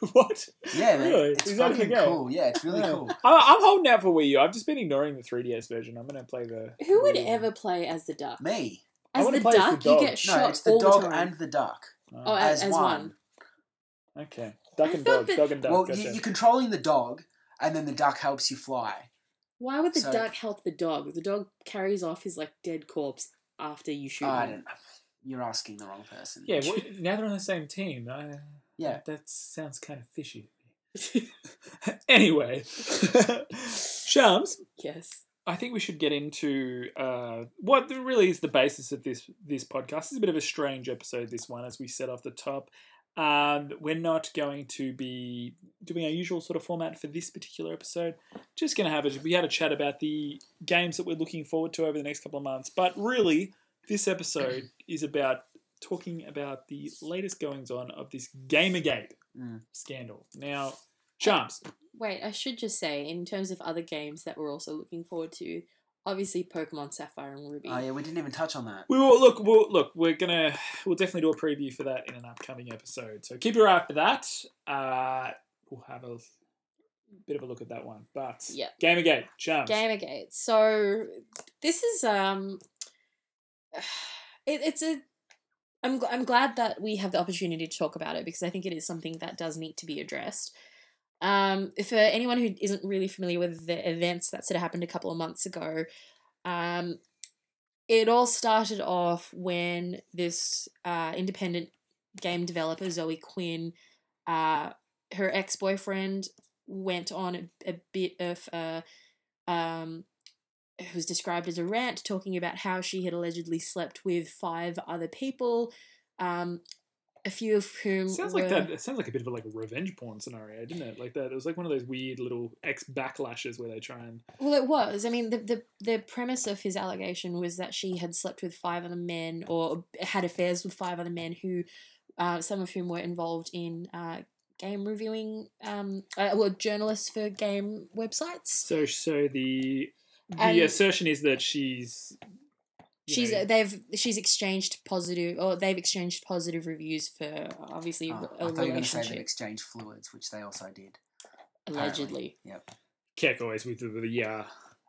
what? Yeah, man, Really? it's Is that a fucking good cool. Yeah, it's really Yeah. cool. I- I'm holding out for Wii U. I've just been ignoring the 3DS version. I'm going to play the. Who would Wii U. ever play as the duck? Me. As wanna the play as the duck, you dog. get No, shot it's the all dog the time. and the duck Uh, oh, as, as one. one. Okay. Duck I and dog. that- Dog and duck. Well, gotcha. you, you're controlling the dog, and then the duck helps you fly. Why would the So- duck help the dog? The dog carries off his like dead corpse after you shoot I him. don't. You're asking the wrong person. Yeah, well, now they're on the same team. I, Yeah. That sounds kind of fishy. anyway, Shams, yes. I think we should get into uh, what really is the basis of this this podcast. It's a bit of a strange episode, this one, as we said off the top. Um, we're not going to be doing our usual sort of format for this particular episode. Just going to have a we had a chat about the games that we're looking forward to over the next couple of months. But really, this episode is about talking about the latest goings on of this Gamergate Mm. scandal. Now, Chance, Wait, I should just say, in terms of other games that we're also looking forward to, obviously Pokemon Sapphire and Ruby. Oh yeah, we didn't even touch on that. we will look. We'll look. We're gonna. We'll definitely do a preview for that in an upcoming episode. So keep your eye out for that. Uh, we'll have a bit of a look at that one. But Yeah. Gamergate, Chance. Gamergate. So this is um, it, it's a. I'm gl- I'm glad that we have the opportunity to talk about it because I think it is something that does need to be addressed. Um, for anyone who isn't really familiar with the events that sort of happened a couple of months ago, um, it all started off when this uh, independent game developer Zoe Quinn, uh, her ex boyfriend went on a, a bit of a um, it was described as a rant talking about how she had allegedly slept with five other people, um, a few of whom Sounds were, like that. It sounds like a bit of a like a revenge porn scenario, didn't it? Like that. It was like one of those weird little ex backlashes where they try and. Well, it was. I mean, the, the the premise of his allegation was that she had slept with five other men or had affairs with five other men who, uh, some of whom were involved in uh, game reviewing, um, uh, well, journalists for game websites. So so the the And- assertion is that she's. You She's know, they've she's exchanged positive or they've exchanged positive reviews for obviously Oh, a I thought you were going to say they've exchanged fluids, which they also did. allegedly. Yep. Keck always with the, the uh,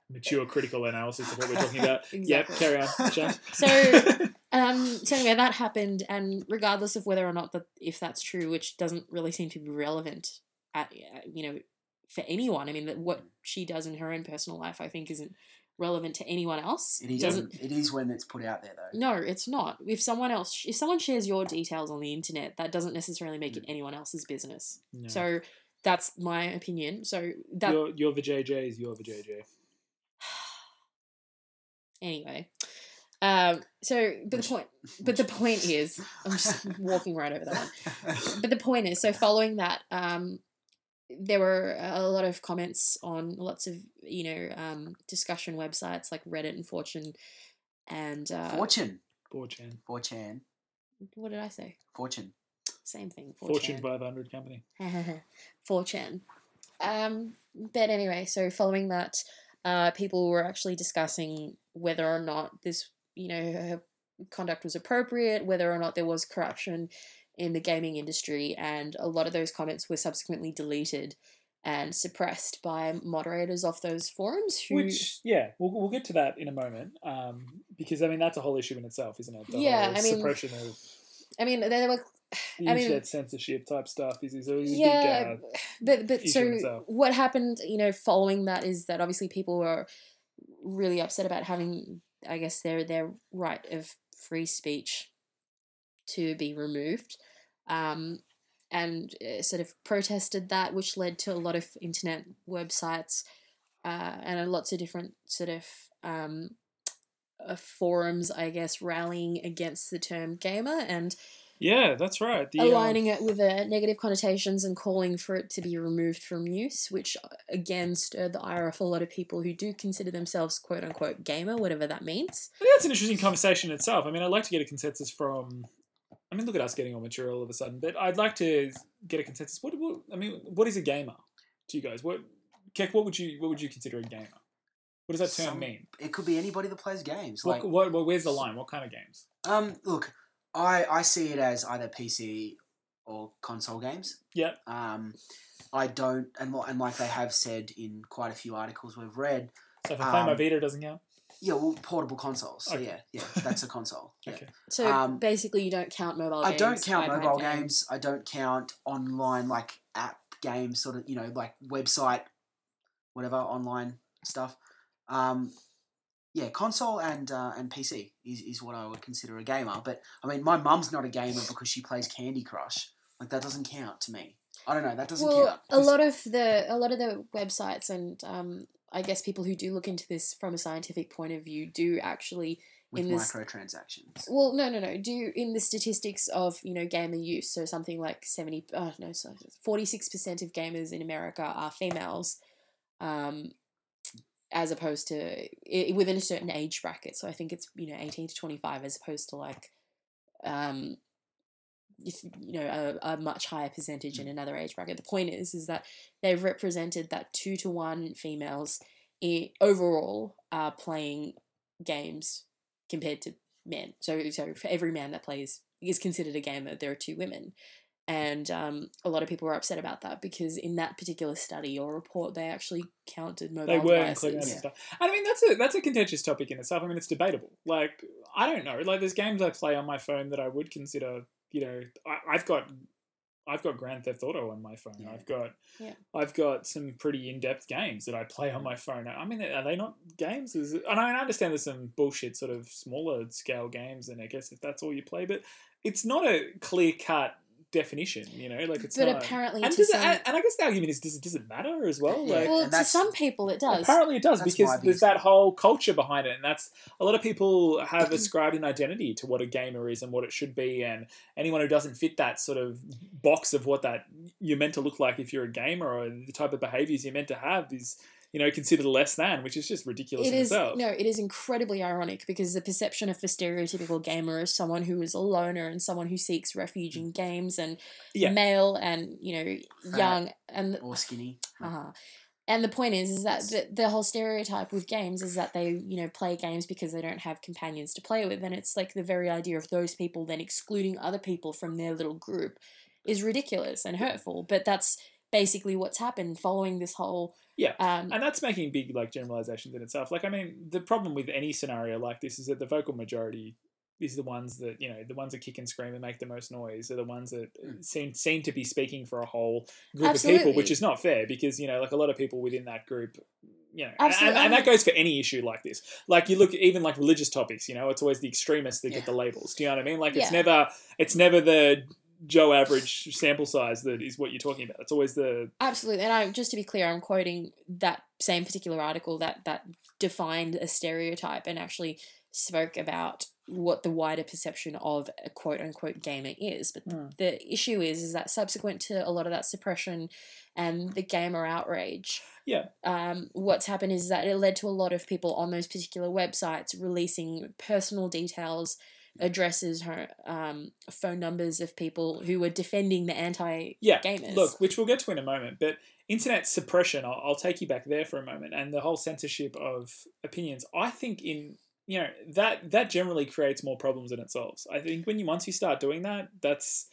mature critical analysis of what we're talking about. Exactly. Yep, carry on, Chance. So- Um. So anyway, that happened, and regardless of whether or not that if that's true, which doesn't really seem to be relevant, at uh, you know, for anyone. I mean, that what she does in her own personal life, I think, isn't relevant to anyone else. It is. doesn't. It is when it's put out there, though. No, it's not. If someone else, if someone shares your details on the internet, that doesn't necessarily make it anyone else's business. No. So that's my opinion. So that your your vajayjay is your vajayjay. anyway. Um. So, but the Which- point, but the point is, I'm just walking right over that one. But the point is, so following that, um, there were a lot of comments on lots of you know um discussion websites like Reddit and Fortune, and uh, Fortune. 4chan. 4chan. what did I say? Fortune. Same thing. Fortune 500 company. 4chan. Um, but anyway, so following that, uh, people were actually discussing whether or not this, you know, her conduct was appropriate, whether or not there was corruption in the gaming industry, and a lot of those comments were subsequently deleted and suppressed by moderators off those forums who Which, yeah, we'll, we'll get to that in a moment. Um, because, I mean, that's a whole issue in itself, isn't it? The Yeah, I mean, suppression of I mean there were the I mean- internet censorship type stuff is, is a, is a yeah big, uh, but but so what happened you know following that is that obviously people were really upset about having i guess their their right of free speech to be removed um and uh, sort of protested that which led to a lot of internet websites uh, and lots of different sort of um, uh, forums i guess rallying against the term gamer and Yeah, that's right. The, um, aligning it with the negative connotations and calling for it to be removed from use, which uh, again stirred the ire of a lot of people who do consider themselves quote unquote gamer, whatever that means. I think that's an interesting conversation in itself. I mean, I'd like to get a consensus from. I mean, look at us getting all mature all of a sudden, but I'd like to get a consensus. What, what I mean, what is a gamer to you guys? What, Keck, what would you what would you consider a gamer? What does that term Some- mean? It could be anybody that plays games. What, Like, what, what, where's the line? What kind of games? um, look, I I see it as either PC or console games. Yeah. Um, I don't, and and like they have said in quite a few articles we've read, So if I play my Um, Vita, it doesn't count. Yeah, well, portable consoles. So Okay. yeah, yeah, that's a console. Yeah. Okay. So Um, basically, you don't count mobile games. I games. don't count iPad mobile games. I don't count online like app games, sort of you know like website, whatever online stuff. Um, yeah, console and uh, and PC is, is what I would consider a gamer. But I mean, my mum's not a gamer because she plays Candy Crush. Like that doesn't count to me. I don't know. That doesn't Well, count. a lot of the a lot of the websites and um, I guess people who do look into this from a scientific point of view do actually with in this- microtransactions. Well, no, no, no. Do in the statistics of you know gamer use, so something like seventy, uh, no, sorry, forty six percent of gamers in America are females, um, as opposed to i- within a certain age bracket. So I think it's you know eighteen to twenty five, as opposed to like, um, you know a, a much higher percentage in another age bracket. The point is, is that they've represented that two to one females i- overall are playing games compared to men. So so for every man that plays is considered a gamer, there are two women. And um, a lot of people were upset about that because in that particular study or report, they actually counted mobile They were devices. and stuff. And I mean, that's a that's a contentious topic in itself. I mean, it's debatable. Like, I don't know. Like, there's games I play on my phone that I would consider. You know, I, I've got. I've got Grand Theft Auto on my phone. Yeah. I've got, Yeah. I've got some pretty in-depth games that I play on mm. my phone. I mean, are they not games? Is it, and I understand there's some bullshit sort of smaller scale games, and I guess if that's all you play, but it's not a clear cut definition. You know, like it's but not. apparently, and, to does some, and and I guess the argument is, does it, does it matter as well? Yeah. Like, well, to some people it does. Apparently, it does That's because there's that whole culture behind it, and that's a lot of people have ascribed an identity to what a gamer is and what it should be, and anyone who doesn't fit that sort of box of what that you're meant to look like if you're a gamer or the type of behaviors you're meant to have is you know considered less than, which is just ridiculous It in is itself. no, it is incredibly ironic because the perception of the stereotypical gamer is someone who is a loner and someone who seeks refuge in games and Yeah. male and you know Fat. young and Or skinny. Uh-huh. And the point is, is that the, the whole stereotype with games is that they, you know, play games because they don't have companions to play with, and it's like the very idea of those people then excluding other people from their little group is ridiculous and hurtful. But that's basically what's happened following this whole. Yeah, Um, and that's making big like generalizations in itself. Like, I mean, the problem with any scenario like this is that the vocal majority is the ones that you know the ones that kick and scream and make the most noise are the ones that Mm. seem seem to be speaking for a whole group of people, which is not fair because you know like a lot of people within that group. You know, and, and, Absolutely. and that goes for any issue like this. Like you look even like religious topics. You know, it's always the extremists that Yeah. get the labels. Do you know what I mean? Like it's never it's never the Joe average sample size that is what you're talking about. It's always the Absolutely, and I just to be clear, I'm quoting that same particular article that that defined a stereotype and actually spoke about what the wider perception of a quote unquote gamer is. But Hmm. the issue is is that subsequent to a lot of that suppression and the gamer outrage, Yeah. um, what's happened is that it led to a lot of people on those particular websites releasing personal details. Addresses, her um, phone numbers of people who were defending the anti Yeah, gamers. Look, which we'll get to in a moment, but internet suppression, I'll, I'll take you back there for a moment, and the whole censorship of opinions. I think in you know that that generally creates more problems than it solves. I think when you once you start doing that, that's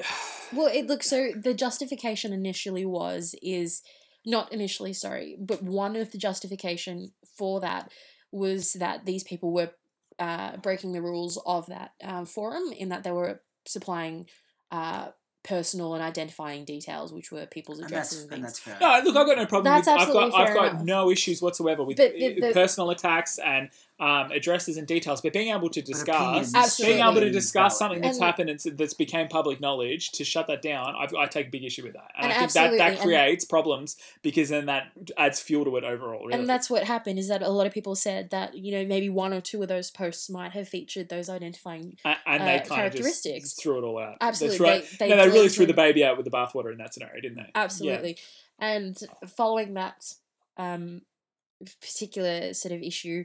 Well, it looks so the justification initially was is not initially, sorry, but one of the justification for that was that these people were uh, breaking the rules of that um, forum in that they were supplying uh, personal and identifying details, which were people's And addresses that's, and and things. that's fair. No, look, I've got no problem. That's with, I've got, absolutely I've got enough. no issues whatsoever with But the- uh, the- personal attacks and um, addresses and details. But being able to discuss, being able to discuss something that's And- happened and that's became public knowledge, to shut that down, I, I take a big issue with that. And, And I think that, that absolutely, and- creates problems because then that adds fuel to it overall. Really. And that's what happened is that a lot of people said that, you know, maybe one or two of those posts might have featured those identifying. A- and they uh, kind of characteristics. just threw it all out. Absolutely. They, threw it- They, no, they really deliberately- threw the baby out with the bathwater in that scenario, didn't they? Absolutely. And following that um, particular sort of issue,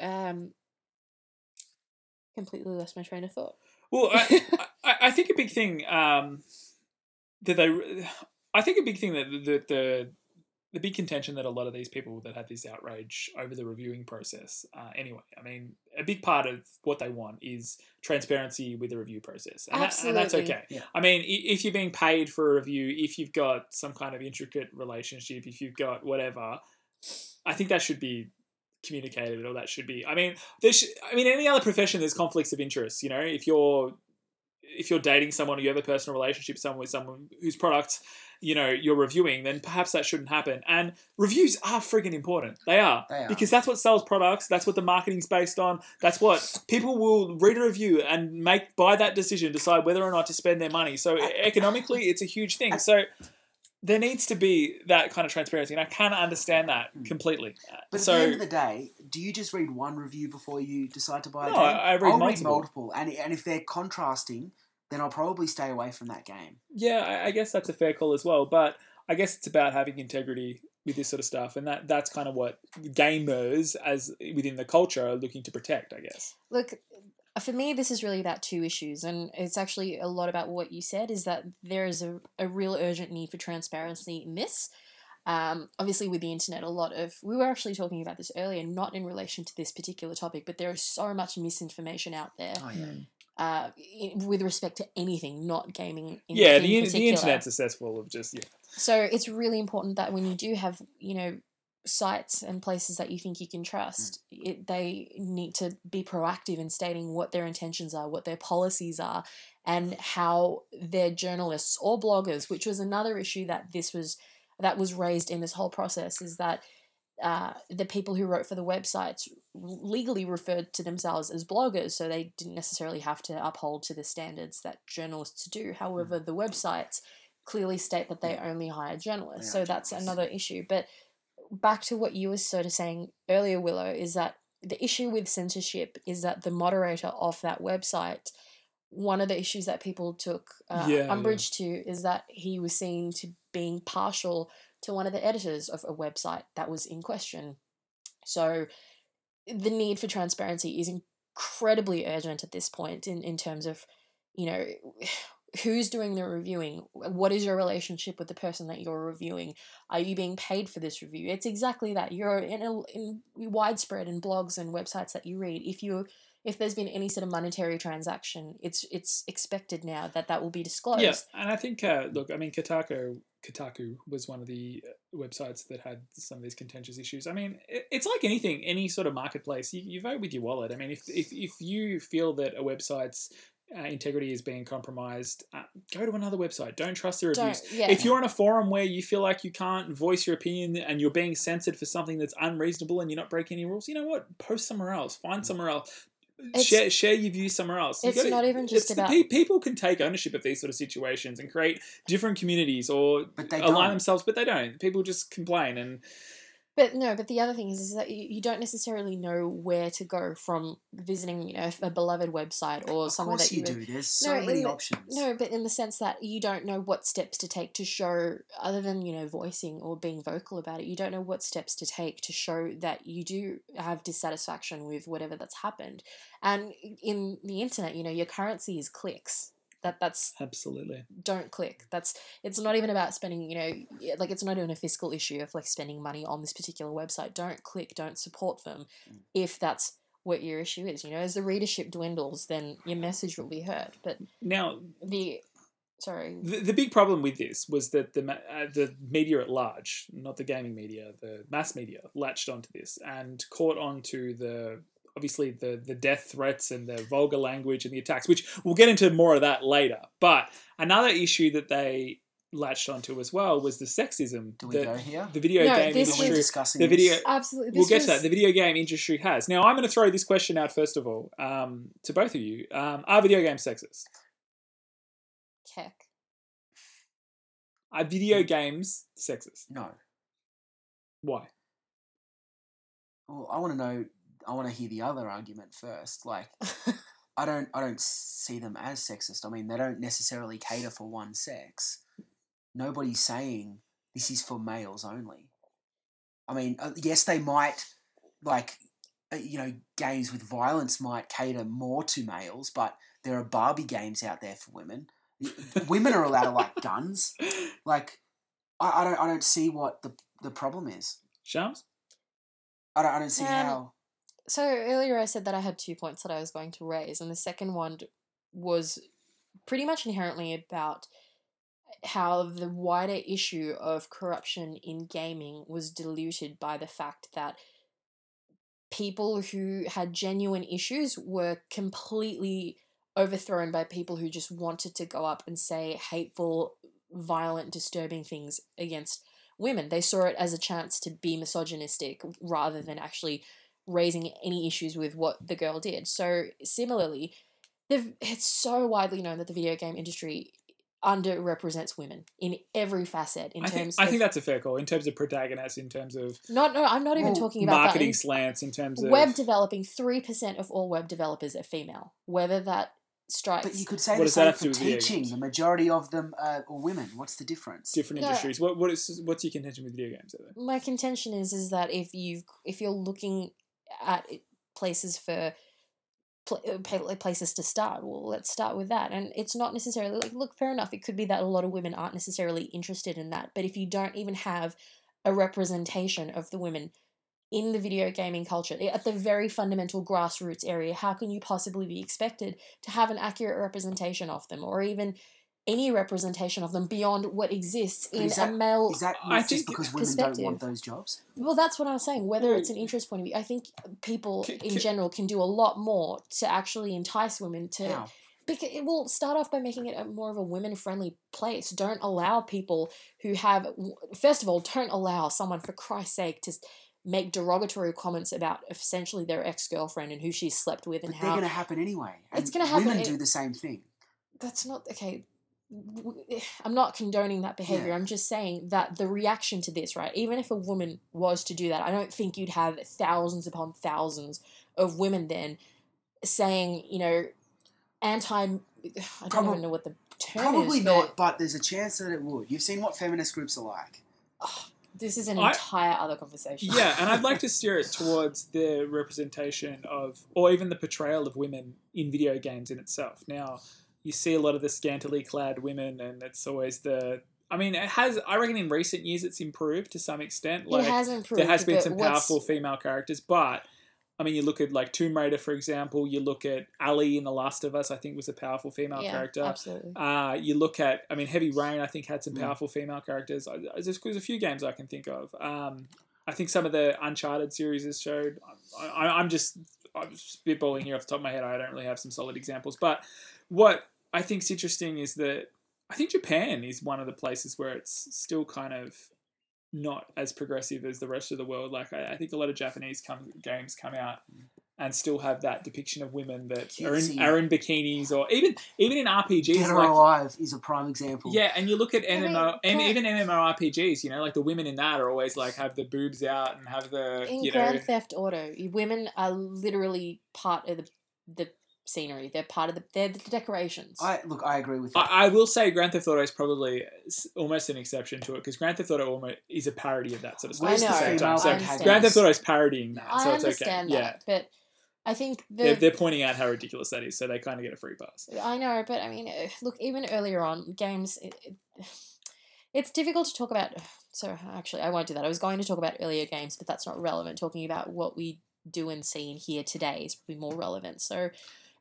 um, completely lost my train of thought. Well, I, I, I think a big thing um, that they, I think a big thing that the, the the big contention that a lot of these people that had this outrage over the reviewing process. Uh, anyway, I mean, a big part of what they want is transparency with the review process, and, that, and that's okay. Yeah. I mean, if you're being paid for a review, if you've got some kind of intricate relationship, if you've got whatever, I think that should be communicated or that should be. I mean there's i mean any other profession there's conflicts of interest you know? If you're if you're dating someone or you have a personal relationship with someone with someone whose product you know you're reviewing then perhaps that shouldn't happen. And reviews are friggin' important. They are. They are. because that's what sells products that's what the marketing's based on that's what people will read a review and make by that decision decide whether or not to spend their money. So economically it's a huge thing. So there needs to be that kind of transparency and i can understand that hmm. completely But so at the end of the day, do you just read one review before you decide to buy a No, game? I- I read I'll multiple. read multiple, and and if they're contrasting, then I'll probably stay away from that game. Yeah, I- I guess that's a fair call as well. But I guess it's about having integrity with this sort of stuff, and that that's kind of what gamers, as within the culture, are looking to protect. I guess. Look, for me, this is really about two issues, and it's actually a lot about what you said is that there is a, a real urgent need for transparency in this. Um, obviously, with the internet, a lot of we were actually talking about this earlier, not in relation to this particular topic, but there is so much misinformation out there Oh yeah. uh, with respect to anything, not gaming. In, yeah, in the, in- the internet's of just yeah. So it's really important that when you do have, you know, sites and places that you think you can trust, it, they need to be proactive in stating what their intentions are, what their policies are, and how their journalists or bloggers, which was another issue that this was that was raised in this whole process, is that uh, the people who wrote for the websites legally referred to themselves as bloggers, so they didn't necessarily have to uphold to the standards that journalists do. However, the websites clearly state that they only hire journalists, so that's journalists. another issue. But back to what you were sort of saying earlier, Willow, is that the issue with censorship is that the moderator of that website. One of the issues that people took uh, Yeah, yeah. umbrage to is that he was seen to being partial to one of the editors of a website that was in question. So the need for transparency is incredibly urgent at this point in, in terms of, you know, who's doing the reviewing? What is your relationship with the person that you're reviewing? Are you being paid for this review? It's exactly that. You're in, a, in widespread in blogs and websites that you read. If you if there's been any sort of monetary transaction, it's it's expected now that that will be disclosed. Yeah, and I think uh, look, I mean, Kotaku Kotaku was one of the uh, websites that had some of these contentious issues. I mean, it's like anything, any sort of marketplace. You, you vote with your wallet. I mean, if if if you feel that a website's uh, integrity is being compromised, uh, go to another website. Don't trust the reviews. Yeah. If you're in a forum where you feel like you can't voice your opinion and you're being censored for something that's unreasonable and you're not breaking any rules, you know what? Post somewhere else. Find somewhere else. It's- share, share your views somewhere else. You it's gotta- not even just it's the about- people can take ownership of these sort of situations and create different communities or align don't. themselves, but they don't. People just complain and But no, but the other thing is, is that you, you don't necessarily know where to go from visiting, you know, a beloved website or Of somewhere course that you you do. There's so No, many the- options. No, but in the sense that you don't know what steps to take to show, other than, you know, voicing or being vocal about it, you don't know what steps to take to show that you do have dissatisfaction with whatever that's happened. And in the internet, you know, your currency is clicks. That that's absolutely. don't click. That's it's not even about spending, you know, like it's not even a fiscal issue of like spending money on this particular website. Don't click, don't support them Mm. if that's what your issue is. You know, as the readership dwindles, then your message will be heard. But Now, the sorry. The, the big problem with this was that the uh, the media at large, not the gaming media, the mass media, latched onto this and caught onto the obviously the the death threats and the vulgar language and the attacks, which we'll get into more of that later. But another issue that they latched onto as well was the sexism Do we that go here? the video No, game this Are we was- industry. discussing the this? video- Absolutely. We'll This get to that. The video game industry has. Now, I'm going to throw this question out first of all um, to both of you. Um, are video games sexist? Heck. Are video games sexist? No. Why? Well, I want to know. I want to hear the other argument first. Like, I don't. I don't see them as sexist. I mean, they don't necessarily cater for one sex. Nobody's saying this is for males only. I mean, uh, yes, they might like. uh, You know, games with violence might cater more to males, but there are Barbie games out there for women. Women are allowed to like guns. Like, I, I don't. I don't see what the the problem is. Shams? I don't. I don't see Um, how. So earlier I said that I had two points that I was going to raise, and the second one was pretty much inherently about how the wider issue of corruption in gaming was diluted by the fact that people who had genuine issues were completely overthrown by people who just wanted to go up and say hateful, violent, disturbing things against women. They saw it as a chance to be misogynistic rather than actually raising any issues with what the girl did. So similarly, it's so widely known that the video game industry underrepresents women in every facet in I think, terms I think that's a fair call in terms of protagonists, in terms of not no I'm not even Well, talking about marketing that. slants, in terms of web developing 3% of all web developers are female. Whether that strikes But you could say What the same for do with video teaching. The majority of them are, are women. What's the difference? different No. industries. What what is what's your contention with video games? Though? my contention is is that if you if you're looking at eh, places for eh, pa- places to start well let's start with that. And it's not necessarily like look fair enough it could be that a lot of women aren't necessarily interested in that but if you don't even have a representation of the women in the video gaming culture eh, at the very fundamental grassroots area how can you possibly be expected to have an accurate representation of them? Or even any representation of them beyond what exists in is a male Is that I just think because women don't want those jobs? well, that's what I was saying. Whether mm. it's an interest point of view, I think people Ca- in ca- general can do a lot more to actually entice women to. How? Because it will start off by making it a more of a women-friendly place. Don't allow people who have, first of all, don't allow someone for Christ's sake to make derogatory comments about essentially their ex-girlfriend and who she's slept with and But and they're going to happen anyway. It's gonna happen Women do the same thing. that's not okay. W- I'm not condoning that behavior. Yeah. I'm just saying that the reaction to this, right? Even if a woman was to do that, I don't think you'd have thousands upon thousands of women then saying, you know, anti. I don't Probab- even know what the term is. Probably is. not, but there's a chance that it would. You've seen what feminist groups are like. But this is an I- entire other conversation. Yeah, and I'd like to steer it towards the representation of, or even the portrayal of women in video games in itself. Now, you see a lot of the scantily clad women, and it's always the. I mean, it has. I reckon in recent years it's improved to some extent. Like it has improved. there has been but some what's- powerful female characters, but I mean, you look at like Tomb Raider, for example. You look at Ellie in The Last of Us. I think was a powerful female yeah, character. Absolutely. Uh, you look at, I mean, Heavy Rain. I think had some Mm. powerful female characters. I- I- There's, there's a few games I can think of. Um, I think some of the Uncharted series has showed. I, I, I'm just I'm spitballing here off the top of my head. I don't really have some solid examples, but what I think think's interesting is that I think Japan is one of the places where it's still kind of not as progressive as the rest of the world. Like I, I think a lot of Japanese come, games come out and still have that depiction of women that are in, are in bikinis or even even in RPGs. Dead or like, Alive is a prime example. yeah, and you look at I mean, MMO, and Grand- even MMORPGs, you know, like the women in that are always like have the boobs out and have the, in you know, Grand Theft Auto, women are literally part of the the scenery. They're part of the they're the decorations. I look. I agree with that. I, I will say Grand Theft Auto is probably almost an exception to it because Grand Theft Auto almost is a parody of that sort of stuff. I know. at the same time. So I. Grand Theft Auto is parodying that, I so it's understand okay. that, but I think the they're, they're pointing out how ridiculous that is, so they kind of get a free pass. I know, but I mean, uh, look, even earlier on, games. It, it, it's difficult to talk about. So actually, I won't do that. I was going to talk about earlier games, but that's not relevant. Talking about what we do and see and hear today is probably more relevant. So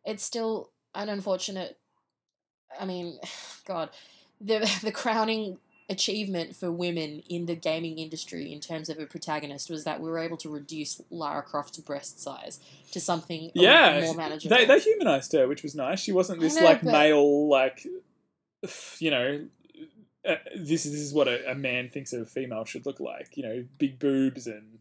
it's still an unfortunate I mean, God, the the crowning achievement for women in the gaming industry in terms of a protagonist was that we were able to reduce Lara Croft's breast size to something Yeah, more manageable. They they humanized her, which was nice. She wasn't this know, like but- male like, you know. Uh, this is this is what a, a man thinks a female should look like. You know, big boobs and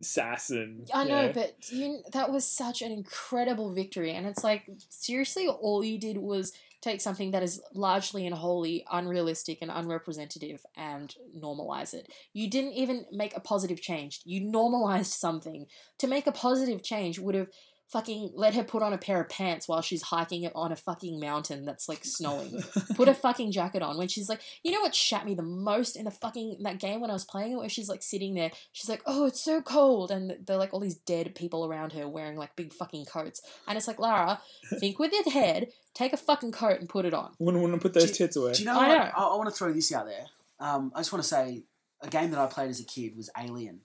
sass and. I know, but you, that was such an incredible victory, and it's like seriously, all you did was take something that is largely and wholly unrealistic and unrepresentative and normalize it. You didn't even make a positive change. You normalized something. To make a positive change would have fucking let her put on a pair of pants while she's hiking it on a fucking mountain that's like snowing. Put a fucking jacket on when she's like, you know what shat me the most in the fucking that game when I was playing it, where she's like sitting there, she's like, oh, it's so cold, and they're like all these dead people around her wearing like big fucking coats, and it's like Lara, think with your head, take a fucking coat and put it on. Wouldn't want to put those Do- tits away. Do you know I what? know. I, I want to throw this out there. Um, I just want to say a game that I played as a kid was Alien.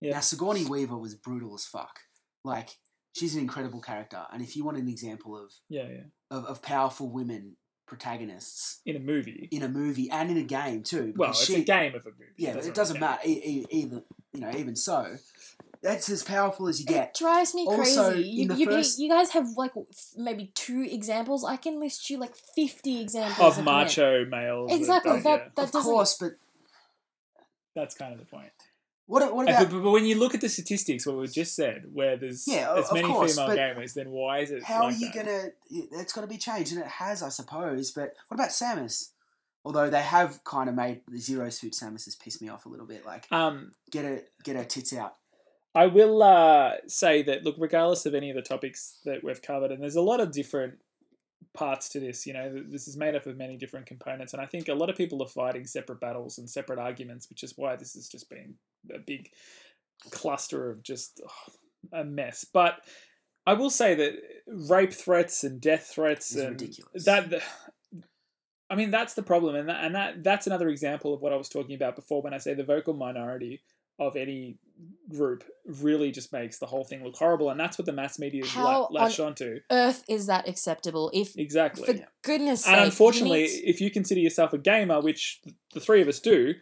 Yeah. Now Sigourney Weaver was brutal as fuck. Like she's an incredible character, and if you want an example of yeah, yeah. of, of powerful women protagonists In a movie. in a movie and in a game too, Well, it's she, a game of a movie. yeah, That's it doesn't I'm matter. E- e- even you know, even so, that's as powerful as you It get. drives me Also, crazy. You, you, first- you guys have like maybe two examples. I can list you like fifty examples saying. Of men. macho males. Exactly, That, that- that of doesn't- course, but That's kind of the point. What what about But, but when you look at the statistics, what we just said, where there's Yeah, as many course, female gamers, then why is it how like are you that? gonna? It's got to be changed, and it has, I suppose. But what about Samus? Although they have kind of made the zero suit Samus has pissed me off a little bit. Like Um, get her get her tits out. I will uh, say that look, regardless of any of the topics that we've covered, and there's a lot of different parts to this. You know, this is made up of many different components, and I think a lot of people are fighting separate battles and separate arguments, which is why this has just been a big cluster of just oh, a mess. But I will say that rape threats and death threats It's and ridiculous. that. I mean that's the problem, and that, and that that's another example of what I was talking about before when I say the vocal minority of any group really just makes the whole thing look horrible, and that's what the mass media is la- latched onto. Earth is that acceptable? If Exactly. for goodness sake, and you unfortunately, need- if you consider yourself a gamer, which the three of us do,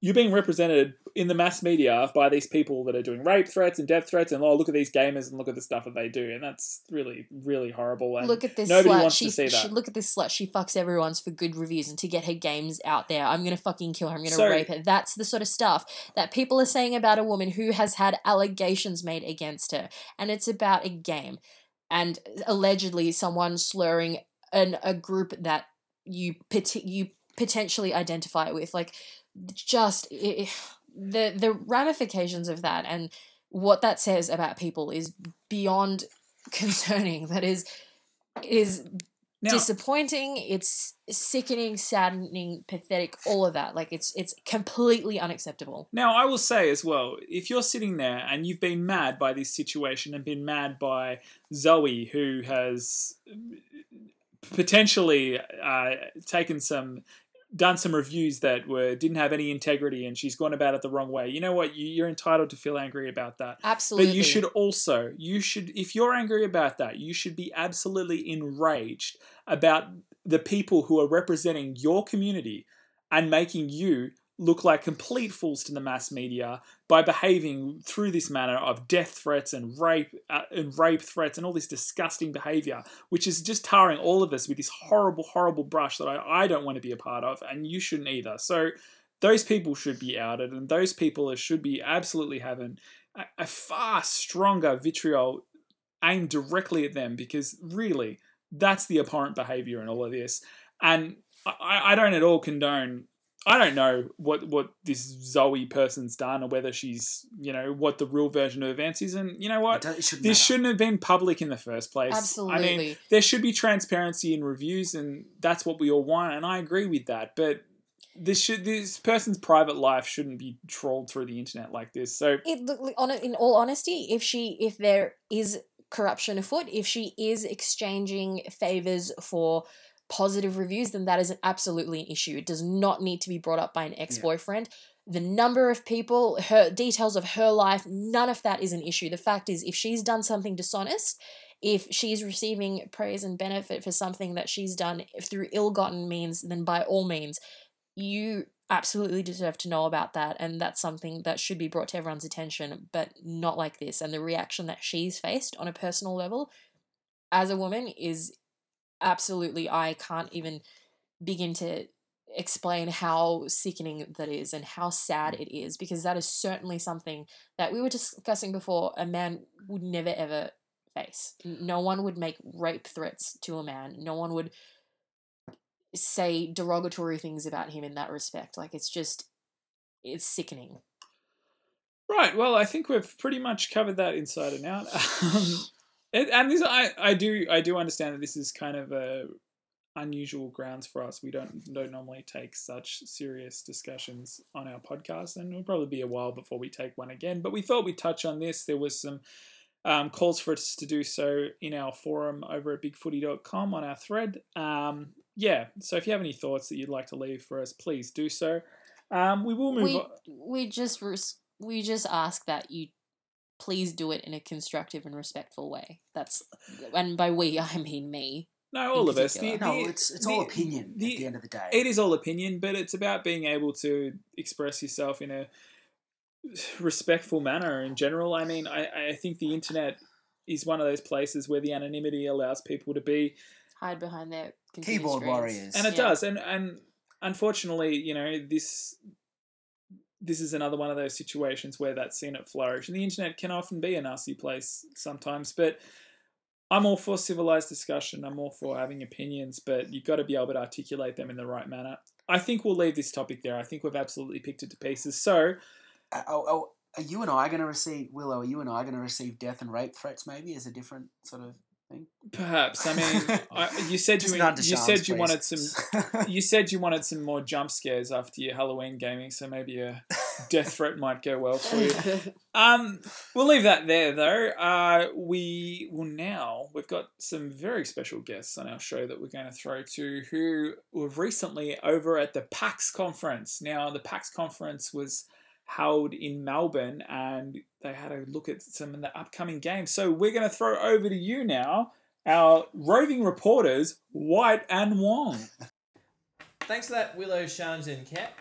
you're being represented in the mass media by these people that are doing rape threats and death threats, and oh, look at these gamers and look at the stuff that they do, and that's really, really horrible. And look at this nobody slut. wants she, to see she look at this slut. She fucks everyone's for good reviews and to get her games out there. I'm gonna fucking kill her. I'm gonna So- rape her. That's the sort of stuff that people are saying about a woman who has had allegations made against her, and it's about a game, and allegedly someone slurring an a group that you you potentially identify with, like just i the the ramifications of that and what that says about people is beyond concerning. That is is Now, disappointing. It's sickening, saddening, pathetic. All of that, like it's it's completely unacceptable. Now, I will say as well, if you're sitting there and you've been mad by this situation and been mad by Zoe, who has potentially uh, taken some, done some reviews that were didn't have any integrity, and she's gone about it the wrong way. You know what? You, you're entitled to feel angry about that. Absolutely. But you should also, you should, if you're angry about that, you should be absolutely enraged about the people who are representing your community and making you look like complete fools to the mass media by behaving through this manner of death threats and rape uh, and rape threats and all this disgusting behavior which is just tarring all of us with this horrible horrible brush that I, I don't want to be a part of and you shouldn't either. So those people should be outed and those people should be absolutely having a, a far stronger vitriol aimed directly at them because really that's the abhorrent behavior in all of this. And I, I don't at all condone I don't know what what this Zoe person's done or whether she's you know what the real version of events is and you know what shouldn't this matter. shouldn't have been public in the first place Absolutely. I mean there should be transparency in reviews and that's what we all want and I agree with that but this should this person's private life shouldn't be trolled through the internet like this so it on in all honesty, if she if there is corruption afoot, if she is exchanging favors for positive reviews, then that is an absolutely an issue. It does not need to be brought up by an ex boyfriend. The number of people, her details of her life, none of that is an issue. The fact is, if she's done something dishonest, if she's receiving praise and benefit for something that she's done through ill-gotten means, then by all means, you absolutely deserve to know about that and that's something that should be brought to everyone's attention but not like this and the reaction that she's faced on a personal level as a woman is absolutely i can't even begin to explain how sickening that is and how sad mm. it is because that is certainly something that we were discussing before a man would never ever face no one would make rape threats to a man no one would say derogatory things about him in that respect. Like it's just it's sickening. Right. Well, I think we've pretty much covered that inside and out. Um, It, and this, I, I do, I do understand that this is kind of a unusual grounds for us. We don't don't normally take such serious discussions on our podcast, and it'll probably be a while before we take one again. But we thought we'd touch on this. There was some um, calls for us to do so in our forum over at bigfooty.com on our thread. Um, yeah, so if you have any thoughts that you'd like to leave for us, please do so. Um, we will move we, on. We just we just ask that you please do it in a constructive and respectful way. That's and by we I mean me. No, all of us. The, no, it's it's the, all opinion the, at the end of the day. It is all opinion, but it's about being able to express yourself in a respectful manner in general. I mean, I, I think the internet is one of those places where the anonymity allows people to be hide behind their keyboard screens. warriors, and it Yeah. does. And and unfortunately, you know this. This is another one of those situations where that's seen it flourish, and the internet can often be a nasty place sometimes. But I'm all for civilized discussion. I'm all for having opinions, but you've got to be able to articulate them in the right manner. I think we'll leave this topic there. I think we've absolutely picked it to pieces. So, oh, oh, are you and I going to receive Willow? Are you and I going to receive death and rape threats? Maybe as a different sort of. Perhaps I mean, I, you said you you said you please. wanted some you said you wanted some more jump scares after your Halloween gaming, so maybe a death threat might go well for you. Um, we'll leave that there though. Uh, we will now. We've got some very special guests on our show that we're going to throw to who were recently over at the PAX conference. Now, the PAX conference was held in Melbourne, and they had a look at some of the upcoming games. So we're going to throw over to you now, our roving reporters, White and Wong. Thanks for that, Willow, Shams, and Keck.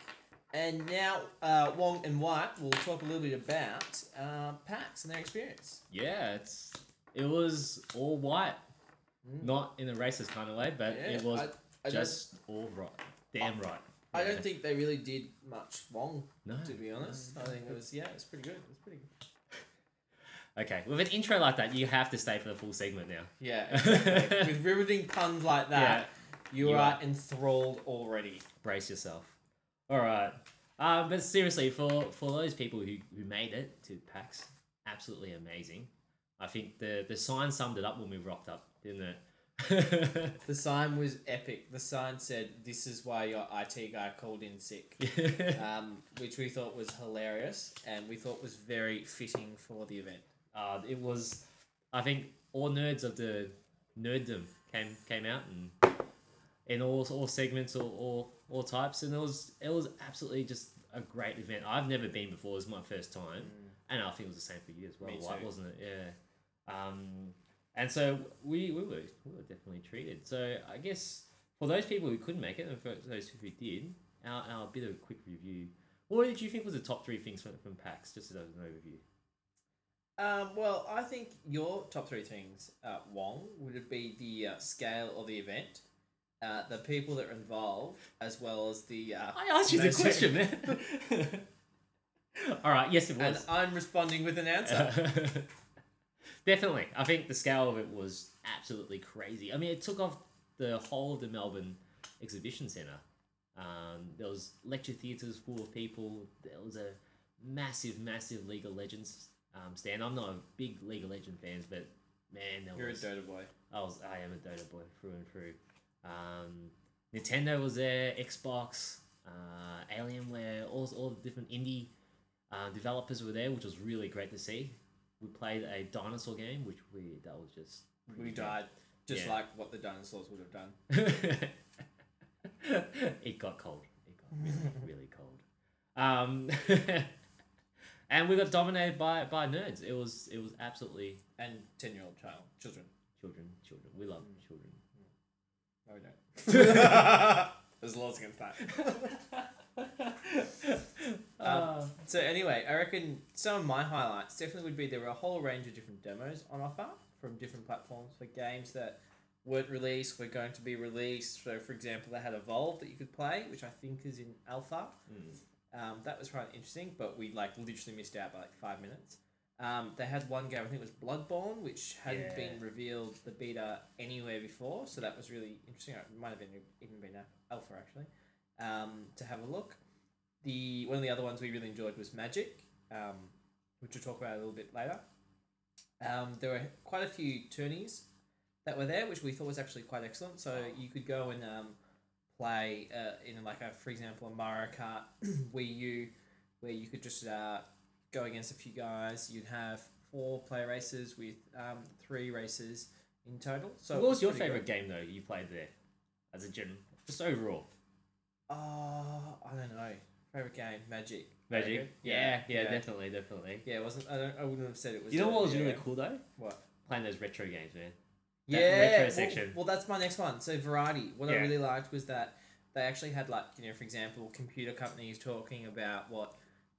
And now uh, Wong and White will talk a little bit about uh, PAX and their experience. Yeah, it's it was all white, not in a racist kind of way, but Yeah, it was I, I just all right, damn right. don't, I Yeah. don't think they really did much wrong, No. to be honest. I think it was, yeah, it's pretty good. It's pretty good. Okay, with an intro like that, you have to stay for the full segment now. Yeah, exactly. with riveting puns like that, you, You are, are. enthralled already. Brace yourself. All right, um, but seriously, for for those people who, who made it to PAX, absolutely amazing. I think the the sign summed it up when we rocked up, didn't it? The sign was epic. The sign said, "This is why your IT guy called in sick," um, which we thought was hilarious and we thought was very fitting for the event. uh, it was, I think, all nerds of the nerddom came came out and in all all segments, all, all all types, and it was it was absolutely just a great event. I've never been before; it was my first time, and I think it was the same for you as well. Too. wasn't it? Yeah. Um, and so we, we were we were definitely treated. So I guess for those people who couldn't make it, and for those who did, our, our bit of a quick review. What did you think was the top three things from, from PAX, just as an overview? Um, well, I think your top three things, uh, Wong, would be the uh, scale of the event, uh, the people that are involved, as well as the. Uh, I asked you the question, man. All right. Yes, it was. And. I'm responding with an answer. Definitely, I think the scale of it was absolutely crazy. I mean, it took off the whole of the Melbourne Exhibition Centre. Um, there was lecture theatres full of people. There was a massive, massive League of Legends um, stand. I'm not a big League of Legends fans, but man, there was You're a Dota boy. I was I am a Dota boy through and through. Um, Nintendo was there, Xbox, uh, Alienware, all all the different indie uh, developers were there, which was really great to see. We played a dinosaur game, which we that was just We died just Yeah. like what the dinosaurs would have done. it got cold. It got really, really cold. Um, and we got dominated by by nerds. It was it was absolutely And 10 year old child, children. children, children. We love children. No, we don't. There's laws against that. Um, so anyway, I reckon some of my highlights definitely would be there were a whole range of different demos on offer from different platforms for games that weren't released, were going to be released. So, for example, they had Evolve that you could play, which I think is in alpha. Um, that was quite interesting, but we like literally missed out by like five minutes. Um, they had one game, I think it was Bloodborne, which hadn't Yeah. been revealed the beta anywhere before, so that was really interesting. It might have been even been alpha actually. Um, to have a look. The one of the other ones we really enjoyed was Magic, um, which we'll talk about a little bit later. Um, there were quite a few tourneys that were there, which we thought was actually quite excellent. So you could go and um, play uh, in like a, for example, a Mario Kart Wii U, where you could just uh, go against a few guys. You'd have four player races with um, three races in total. So what was your favorite good. game though you played there, as a general, just overall? Oh, I don't know. Favorite game, Magic. Magic. Good. Yeah, yeah, definitely, definitely. Yeah, it wasn't. I, don't, I wouldn't have said it was. You know what was yeah. really cool though? What? Playing those retro games, man. That Yeah, retro section. Well, that's my next one. So variety. What I really liked was that they actually had like you know, for example, computer companies talking about what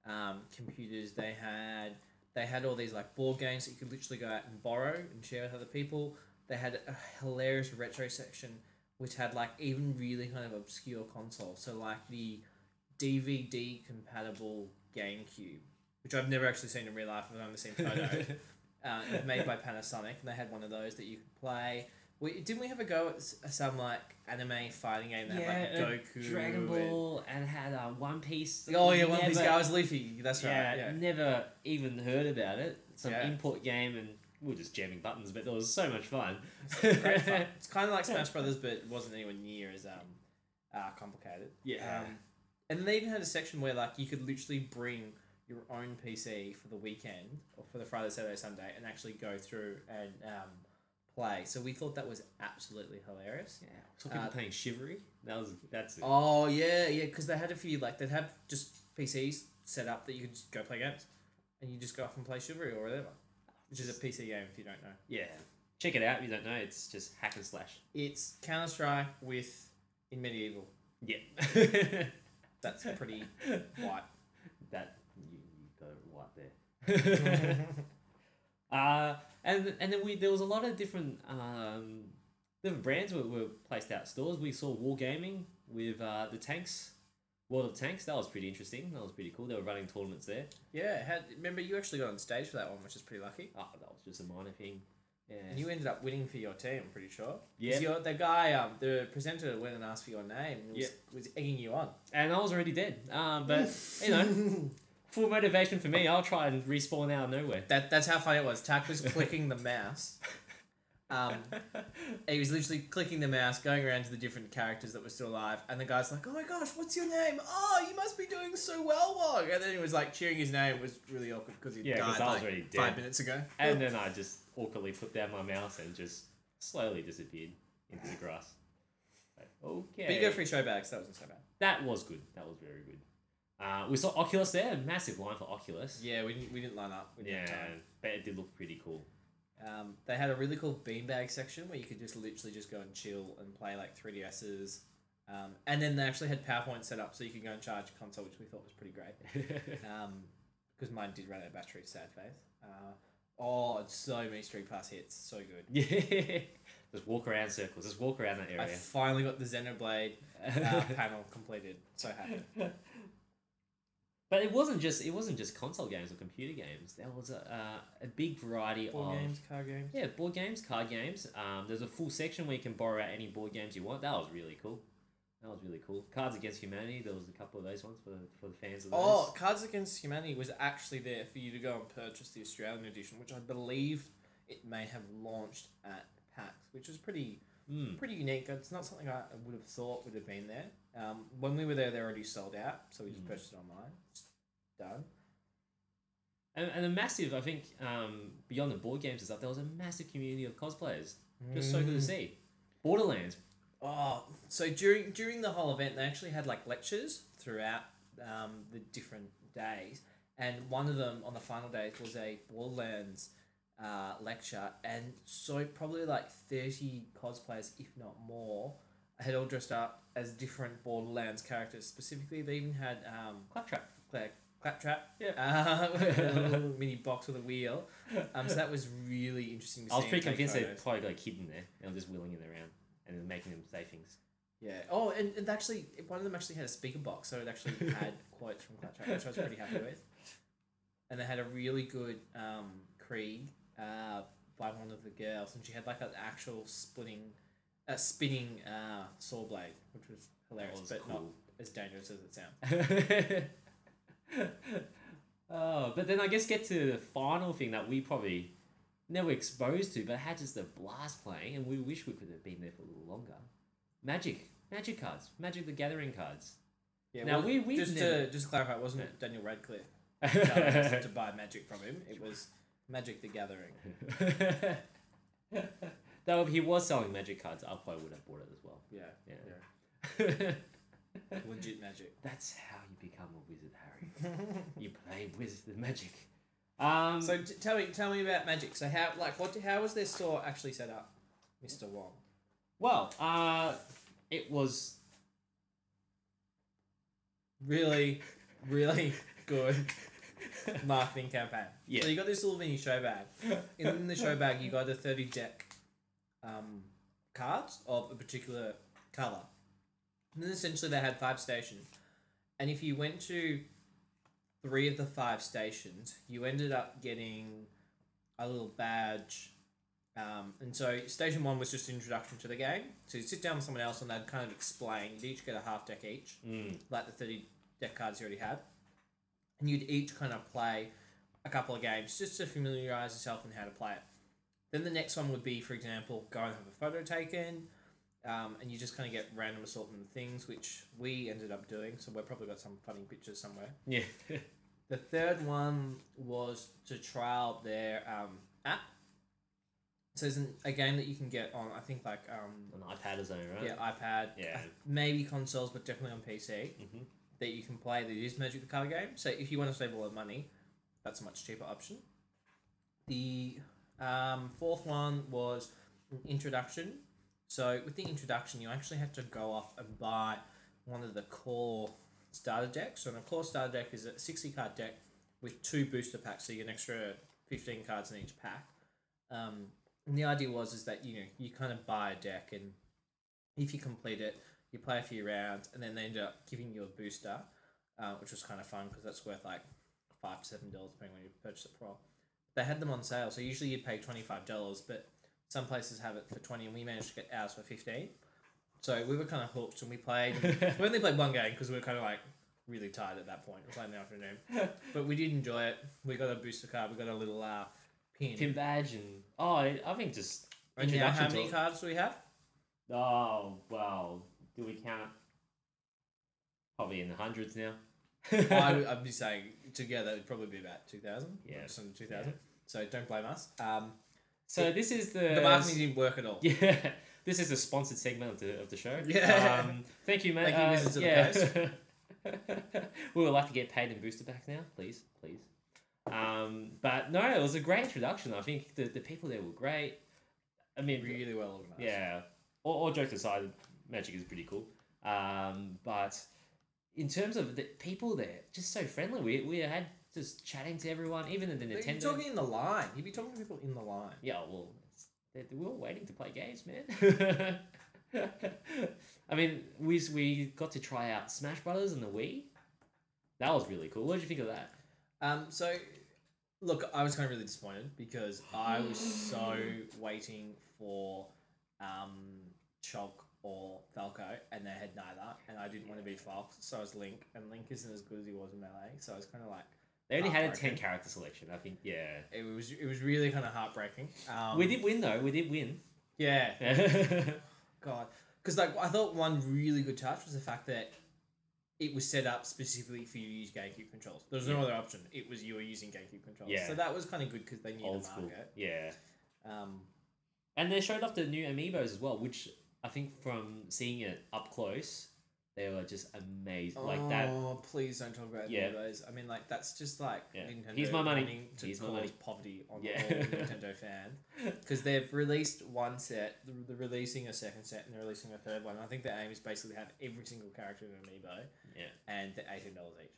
um, computers they had. They had all these like board games that you could literally go out and borrow and share with other people. They had a hilarious retro section which had like even really kind of obscure consoles. So like the DVD compatible GameCube, which I've never actually seen in real life. I've only seen photos. uh, made by Panasonic, and they had one of those that you could play. We, didn't we have a go at some like anime fighting game that yeah, had like uh, Goku? Dragon Ball, and had uh, One Piece. Oh yeah, One Piece Never- guy was Luffy. That's yeah, right. Yeah. never even heard about it. Some Yeah. import game, and we were just jamming buttons, but it was so much fun. Great fun. It's kind of like Smash Brothers, but it wasn't anywhere near as um, uh, complicated. Yeah. Um, and they even had a section where like you could literally bring your own PC for the weekend or for the Friday, Saturday, Sunday, and actually go through and um, play. So we thought that was absolutely hilarious. Yeah, saw people Uh, playing Chivalry. That was that's it. Oh yeah, yeah, because they had a few like they'd have just PCs set up that you could just go play games, and you just go off and play Chivalry or whatever, which is a PC game if you don't know. Yeah, check it out. if You don't know, it's just hack and slash. It's Counter Strike with in medieval. Yeah, That's pretty white. that you, you got it right there. uh, and and then we there was a lot of different um, different brands were, were placed out stores. We saw Wargaming with uh, the tanks, World of Tanks. That was pretty interesting. That was pretty cool. They were running tournaments there. Yeah, had, remember you actually got on stage for that one, which is pretty lucky. Oh, that was just a minor thing. Yeah. And you ended up winning for your team, I'm pretty sure. Yeah. the guy, um, the presenter went and asked for your name and was, Yeah. was egging you on. and I was already dead. Um, but you know, full motivation for me. I'll try and respawn out of nowhere. That, that's how funny it was. Tak was clicking the mouse. Um, he was literally clicking the mouse, going around to the different characters that were still alive, and the guy's like, "Oh my gosh, what's your name? Oh, you must be doing so well, Wog." And then he was like cheering his name. It was really awkward because he Yeah, died like five minutes ago. And then I just awkwardly put down my mouse and just slowly disappeared into the grass. Like, okay. But you got free show bags. That wasn't so bad. That was good. That was very good. Uh, we saw Oculus there. Massive line for Oculus. Yeah, we didn't we didn't line up. We didn't Yeah, but it did look pretty cool. Um, they had a really cool beanbag section where you could just literally just go and chill and play like 3DSs. Um, and then they actually had PowerPoint set up so you could go and charge a console, which we thought was pretty great. Um, because mine did run out of battery, sad face. Uh, oh, it's so many Street Pass hits, so good. yeah. Just walk around circles. Just walk around that area. I finally got the Xenoblade uh, panel completed. So happy. But it wasn't just it wasn't just console games or computer games. There was a, uh, a big variety Board of games, card games. yeah board games, card games. Um, there's a full section where you can borrow out any board games you want. That was really cool. That was really cool. Cards Against Humanity. There was a couple of those ones for for the fans of those. Oh, Cards Against Humanity was actually there for you to go and purchase the Australian edition, which I believe it may have launched at PAX, which was pretty Mm. pretty unique. It's not something I would have thought would have been there. Um, when we were there, they already sold out, so we just Mm. purchased it online. Done. And, and a massive, I think, um, beyond the board games and stuff, there was a massive community of cosplayers. Just so good to see. Borderlands. Oh, so during during the whole event, they actually had like lectures throughout um, the different days, and one of them on the final day was a Borderlands uh, lecture, and so probably like thirty cosplayers, if not more, had all dressed up as different Borderlands characters. Specifically, they even had um, Claptrap. Claire Claptrap, Yeah. uh, a little mini box with a wheel. Um, so that was really interesting. To I was see pretty and take convinced they photos. probably got a kid in there and just wheeling it around and then making them say things. Yeah. Oh, and, and actually, one of them actually had a speaker box, so it actually had quotes from Claptrap, which I was pretty happy with. And they had a really good um, Krieg uh, by one of the girls, and she had like an actual splitting, uh, spinning uh, saw blade, which was hilarious, was but not as dangerous as it sounds. oh, but then I guess get to the final thing that we probably never exposed to, but had just a blast playing, and we wish we could have been there for a little longer. Magic, Magic cards, Magic the Gathering cards. Yeah. Now, well, we- we've just never- to just clarify, it wasn't Daniel Radcliffe to buy magic from him. It was Magic the Gathering. Though if he was selling Magic cards, I probably would have bought it as well. Yeah. Yeah. yeah. Legit magic. That's how you become a wizard, Harry. you play wizard magic. Um, So t- tell me, tell me about magic. So how, like, what, how was their store actually set up, Mister Wong? well, uh, it was Really, really good marketing campaign. Yeah. So you got this little mini show bag. In the show bag, you got the thirty deck, um, cards of a particular color. And then essentially they had five stations, and if you went to three of the five stations, you ended up getting a little badge. Um, and so station one was just introduction to the game. So you sit down with someone else and they'd kind of explain. You'd each get a half deck each mm, like the 30 deck cards you already had. And you'd each kind of play a couple of games just to familiarize yourself on how to play it. Then the next one would be, for example, go and have a photo taken, um, and you just kind of get random assortment of things, which we ended up doing. So we've probably got some funny pictures somewhere. yeah. The third one was to trial their um, app. So there's an, a game that you can get on, I think, like um, An iPad or something, right? yeah, iPad, Yeah. maybe consoles, but definitely on PC Mhm. That you can play that is Magic the Card game. So if you want to save a lot of money, that's a much cheaper option. The um, fourth one was introduction. So with the introduction, you actually have to go off and buy one of the core starter decks. So a core starter deck is a sixty card deck with two booster packs, so you get an extra fifteen cards in each pack. Um, and the idea was is that you know you kind of buy a deck, and if you complete it, you play a few rounds, and then they end up giving you a booster, uh, which was kind of fun because that's worth like five to seven dollars depending on you purchase it for. They had them on sale, so usually you'd pay twenty five dollars, but some places have it for twenty, and we managed to get ours for fifteen. So we were kind of hooked, and we played. we only played one game because we were kind of like really tired at that point. It was like in the afternoon, but we did enjoy it. We got a booster card. We got a little uh, pin. Pin badge and oh, I think just And now, how many cards do we have? Oh well, do we count? Probably in the hundreds now. I would, I'd be saying together it'd probably be about two thousand. Yeah. just under two thousand. So don't blame us. Um, so this is the the marketing didn't work at all. Yeah, this is a sponsored segment of the of the show. Yeah. Um, thank you, mate. Thank you, Uh, Wizards yeah. we would like to get paid in booster packs now, please, please. Um, but no, it was a great introduction. I think the, the people there were great. I mean, Really well organized. yeah. All, all jokes aside, Magic is pretty cool. Um, but in terms of the people there, just so friendly. We, we had just chatting to everyone, even in the Nintendo. You're talking in the line. You'd be talking to people in the line. Yeah, well, it's, they, we were waiting to play games, man. I mean, we we got to try out Smash Brothers and the Wii. That was really cool. What did you think of that? Um, so, look, I was kind of really disappointed because I was so waiting for um, Chalk or Falco, and they had neither, and I didn't want to be Fox, so I was Link, and Link isn't as good as he was in Melee, so I was kind of like, They only had a ten character selection. I think. Yeah. it was it was really kind of heartbreaking. Um, we did win though. We did win. yeah. God, because like I thought one really good touch was the fact that it was set up specifically for you to use GameCube controls. There was no Yeah. other option. It was you were using GameCube controls. Yeah. So that was kind of good because they knew Old the school. market. Yeah. Um, And they showed off the new amiibos as well, which I think from seeing it up close, They were just amazing. Like that. Oh, please don't talk about Yeah. those. I mean, like that's just like Yeah. Nintendo Here's my money. to Here's my money. poverty on Yeah. all Nintendo fans because they've released one set, they're, they're releasing a second set, and they're releasing a third one. I think the aim is basically to have every single character in Amiibo, Yeah. and they're eighteen dollars each.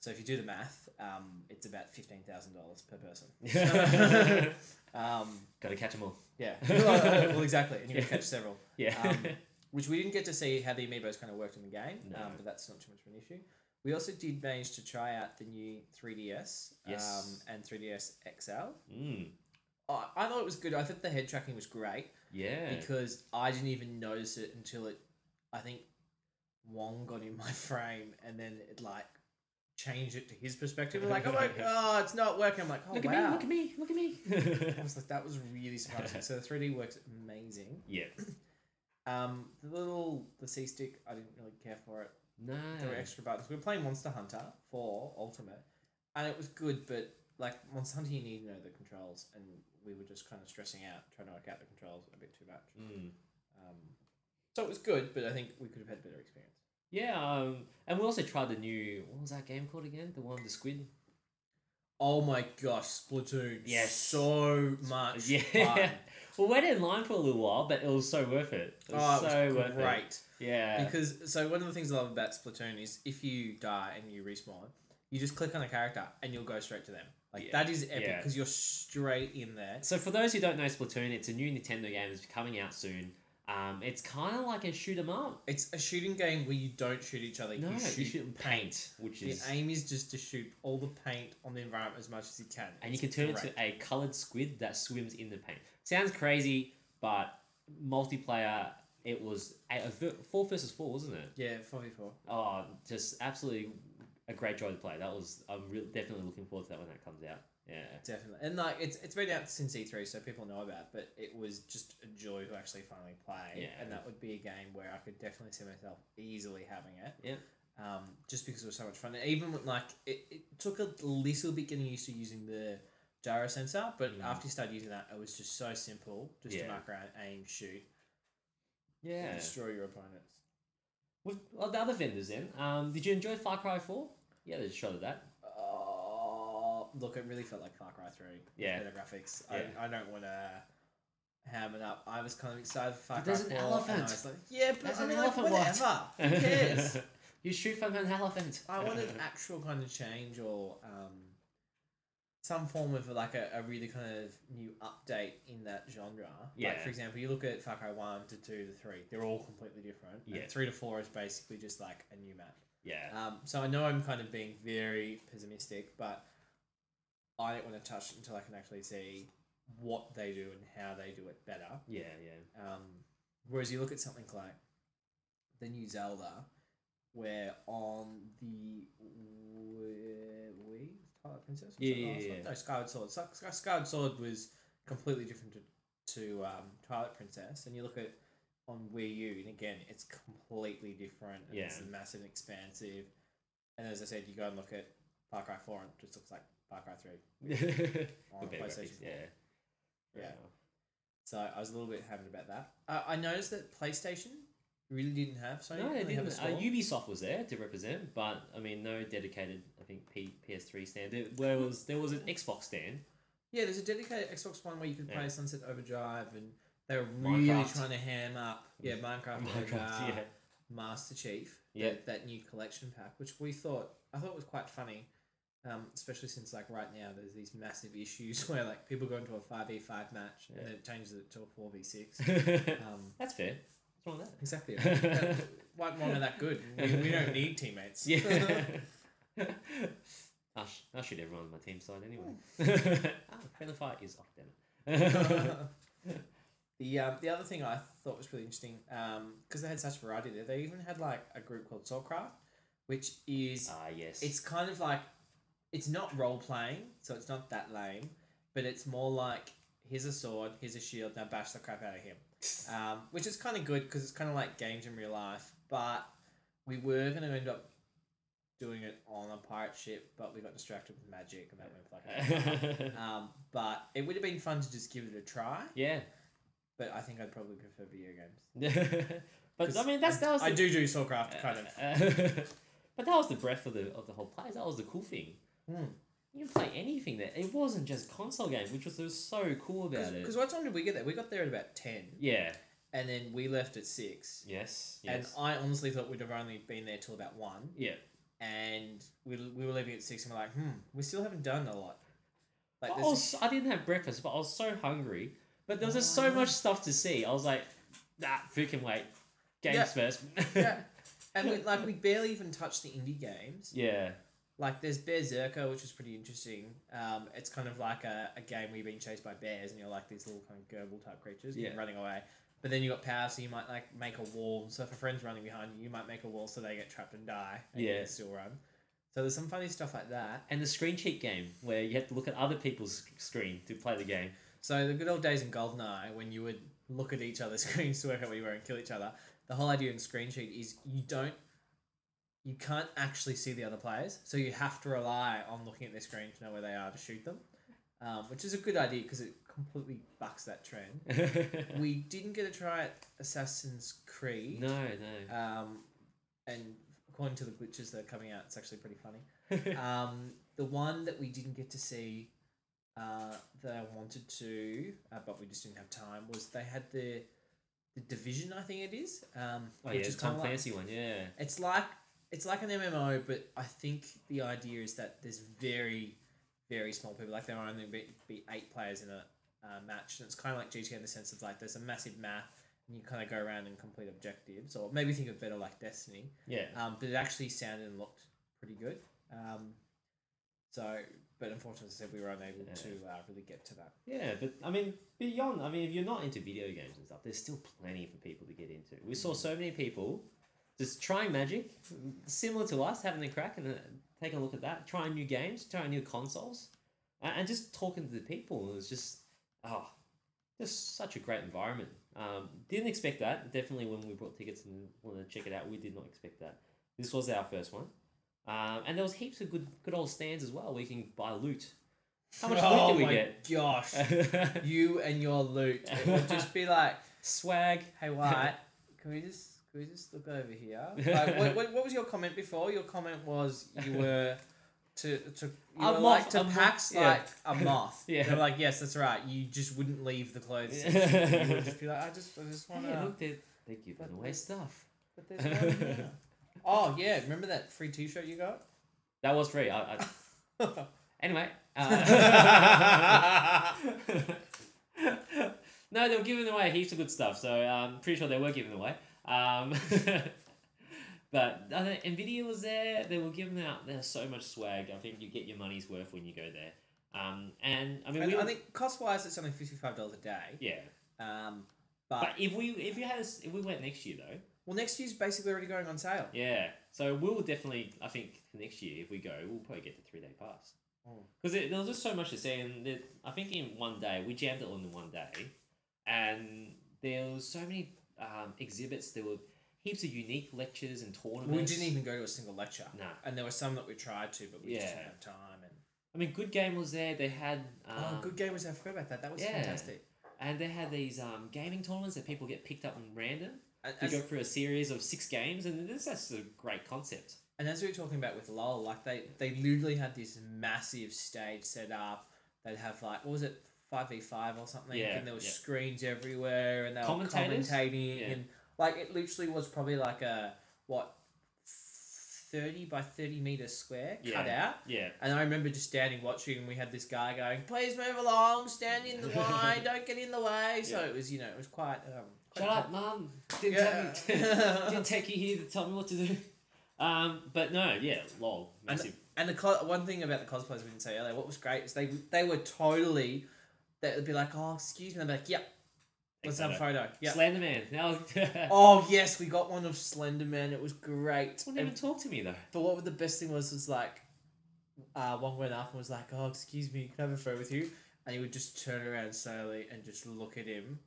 Yeah. So if you do the math, um, it's about fifteen thousand dollars per person. um, Gotta catch them all. yeah, well, exactly, and you can Yeah. catch several. Yeah. Um, which we didn't get to see how the amiibos kind of worked in the game, No. um, but that's not too much of an issue. We also did manage to try out the new 3DS Yes. um, and 3DS XL. mm. I, I thought it was good. I thought the head tracking was great Yeah. because I didn't even notice it until it, I think, Wong got in my frame and then it like changed it to his perspective. I'm like, oh my god, it's not working. I'm like, oh look at me! Look at me! Look at me! I was like, that was really surprising. so the 3D works amazing. yeah. Um, the little the C stick, I didn't really care for it. No. There were extra buttons. We were playing Monster Hunter 4 Ultimate, and it was good, but like Monster Hunter, you need to know the controls, and we were just kind of stressing out trying to work out the controls a bit too much. Mm. Um, so it was good, but I think we could have had a better experience. Yeah. Um. And we also tried the new. What was that game called again? The one with the squid. Oh my gosh, Splatoon! Yes. so much Yeah. fun. well, we waited in line for a little while, but it was so worth it. It was Oh, it so was worth it. great. Yeah. Because so one of the things I love about Splatoon is if you die and you respawn, you just click on a character and you'll go straight to them. Like Yeah. that is epic Yeah. because you're straight in there. So for those who don't know Splatoon, it's a new Nintendo game that's coming out soon. Um, it's kind of like a shoot 'em up. It's a shooting game where you don't shoot each other. No, you shoot, you shoot paint, which The is aim is just to shoot all the paint on the environment as much as you can. and you can turn it to a coloured squid that swims in the paint. Sounds crazy, but multiplayer. It was a, a four versus four, wasn't it? yeah, four v four. Oh, just absolutely a great joy to play. That was I'm re- definitely looking forward to that when that comes out. Yeah. Definitely, and like it's it's been out since E three, so people know about. it, But it was just a joy to actually finally play. Yeah. and that would be a game where I could definitely see myself easily having it. Yeah. Um, just because it was so much fun. And even with, like it, it took a little bit getting used to using the gyro sensor, but Mm. after you started using that, it was just so simple, just Yeah. to mark around, aim, shoot, and Yeah. destroy your opponents. With well, the other vendors then, um, did you enjoy Far Cry Four? Yeah, there's a shot of that. Look, it really felt like Far Cry 3. Yeah. Better graphics. Yeah. I, I don't want to ham it up. I was kind of excited for Far But Cry there's an 4. And I elephant. was like, yeah, but There's I an mean, like, elephant what? whatever. Who cares? you shoot from an elephant. I wanted actual kind of change or um, some form of like a, a really kind of new update in that genre. Yeah. Like, for example, you look at Far Cry 1 to 2 to 3, they're all completely different. And Yeah. 3 to 4 is basically just like a new map. yeah. Um, so I know I'm kind of being very pessimistic, but I don't want to touch it until I can actually see what they do and how they do it better. Yeah, yeah. Um, whereas you look at something like the new Zelda, where on the Wii, Wii Twilight Princess, Yeah, yeah, yeah. no Skyward Sword. Sky- Sky- Skyward Sword was completely different to, to um, Twilight Princess, and you look at on Wii U, and again, it's completely different. And It's Yeah. massive and expansive. And as I said, you go and look at Far Cry Four, and it just looks like Far Cry Three. On PlayStation graphics, 4. yeah. Yeah. So I was a little bit happy about that. Uh, I noticed that PlayStation really didn't have Sony. No, they didn't. a Uh. Ubisoft was there to represent, but I mean, no dedicated. I think P- PS3 stand. There, where was there was an Xbox stand. Yeah, there's a dedicated Xbox One where you could play Yeah. Sunset Overdrive, and they were really Minecraft. trying to ham up. Yeah, Minecraft, Minecraft, uh, yeah. Master Chief. Yeah. That, that new collection pack, which we thought I thought was quite funny. Um, especially since like right now there's these massive issues where like people go into a five v five match Yeah. and then it changes it to a four v six. Um, That's fair. What's wrong with that? exactly. That- Why why am that good? We, we don't need teammates. Yeah. I'll, sh- I'll shoot everyone on my team side anyway. oh, friendly fire is off, damn it. the um, the other thing I thought was really interesting because they had such variety there. They even had like a group called Swordcraft, which is Ah, yes. it's kind of like it's not role playing, so it's not that lame, but it's more like here's a sword, here's a shield, now bash the crap out of him, um, which is kind of good because it's kind of like games in real life. But we were going to end up doing it on a pirate ship, but we got distracted with magic, and that went like. um, but it would have been fun to just give it a try. yeah. But I think I'd probably prefer video games. But I mean, that's that was. I the- do do Swordcraft kind of. but that was the breadth of the of the whole place. That was the cool thing. Hmm. You can play anything there. It wasn't just console games, which was, was so cool about it. Because what time did we get there? We got there at about ten, Yeah. and then we left at six. Yes. yes. And I honestly thought we'd have only been there till about one. yeah. And we, we were leaving at six, and we're like, hmm, we still haven't done a lot. Like, I, was, I didn't have breakfast, but I was so hungry. But there was just so much stuff to see. I was like, nah, freaking wait. Games Yeah. first. yeah, and we, like we barely even touched the indie games. yeah. Like there's Berserker, which is pretty interesting. Um, it's kind of like a, a game where you're being chased by bears and you're like these little kind of gerbil type creatures Yeah. running away. But then you got power, so you might like make a wall. So if a friend's running behind you, you might make a wall so they get trapped and die. And you Yeah. still run. So there's some funny stuff like that. And the screen cheat game, where you have to look at other people's screen to play the game. So the good old days in GoldenEye, when you would look at each other's screens to work out where you were and kill each other, the whole idea in screen cheat is you don't, you can't actually see the other players, so you have to rely on looking at their screen to know where they are to shoot them, um, which is a good idea because it completely bucks that trend. We didn't get to try it Assassin's Creed, no, no. um, and according to the glitches that are coming out, it's actually pretty funny. Um, the one that we didn't get to see uh, that I wanted to, uh, but we just didn't have time, was they had the the division. I think it is. Um, oh, yeah, Tom kinda like- Clancy one, yeah. It's like it's like an MMO, but I think the idea is that there's very very small people. Like there are only be, be eight players in a uh, match, and it's kind of like GTA in the sense of like there's a massive map. And you kind of go around and complete objectives, or maybe think of better like Destiny. Yeah. Um, but it actually sounded and looked pretty good. Um, so, but unfortunately, as I said we were unable Yeah. to uh, really get to that. Yeah, but I mean, beyond, I mean, if you're not into video games and stuff, there's still plenty for people to get into. We saw so many people just trying Magic, similar to us, having a crack and uh, taking a look at that, trying new games, trying new consoles, and, and just talking to the people. It was just, oh, just such a great environment. Um, didn't expect that. Definitely when we bought tickets and wanted to check it out, we did not expect that. This was our first one. Um, and there was heaps of good, good old stands as well where you can buy loot. How much oh loot did we my get? Gosh, you and your loot. It would just be like, Swag. hey, White, can we just can we just look over here? Like, what, what, what was your comment before? Your comment was you were. To, to you A were moth, like to a moth, PAX yeah. like a moth. Yeah. They're like, yes, that's right. You just wouldn't leave the clothes. Yeah. section. You would just be like, I just, I just want Hey, to. look, they're, they're giving but away look. stuff. stuff. But there's one here. Oh yeah, remember that free T-shirt you got? That was free. I, I, anyway. Uh, no, they were giving away heaps of good stuff, so I'm pretty sure they were giving away. Um, but I think Nvidia was there. They were giving out. There's so much swag. I think you get your money's worth when you go there. Um, and I mean, And we I think cost wise, it's only fifty five dollars a day. yeah. Um, but, But if we if you had if we went next year though, well, next year's basically already going on sale. Yeah, so we'll definitely. I think next year, if we go, we'll probably get the three day pass Mm. because there was just so much to see, and there, I think in one day we jammed it all in one day, and there was so many um, exhibits. There were heaps of unique lectures and tournaments. We didn't even go to a single lecture. No, And there were some that we tried to, but we just didn't have time. And I mean, Good Game was there. They had um, oh, good game was there. I forgot about that. That was yeah. fantastic. and they had these um, gaming tournaments that people get picked up on random And as, go through a series of six games, and this that's a great concept. and as we were talking about with LOL, like they they literally had this massive stage set up. They'd have like what was it, five v five or something, Yeah, and there were yeah. screens everywhere, and they were commentating, Yeah. and like it literally was probably like a what. 30 by 30 meter square cut out Yeah, And I remember just standing watching, and we had this guy going, "Please move along, stand in the line, don't get in the way." So it was, you know, it was quite. Um, quite Shut up, mum. Didn't, Yeah. tell me, didn't take you here to tell me what to do. Um, but no, yeah, lol, And, massive. and the co- one thing about the cosplayers we didn't say earlier, what was great is they they were totally. They would be like, "Oh, excuse me." They'd be like, "Yep, let's have a photo." Yeah. Slenderman. Now, Oh yes, we got one of Slenderman. It was great. wouldn't even talk to me though. but what the best thing was was like, uh, one went up and was like, "Oh, excuse me, can I have a photo with you?" And he would just turn around slowly and just look at him,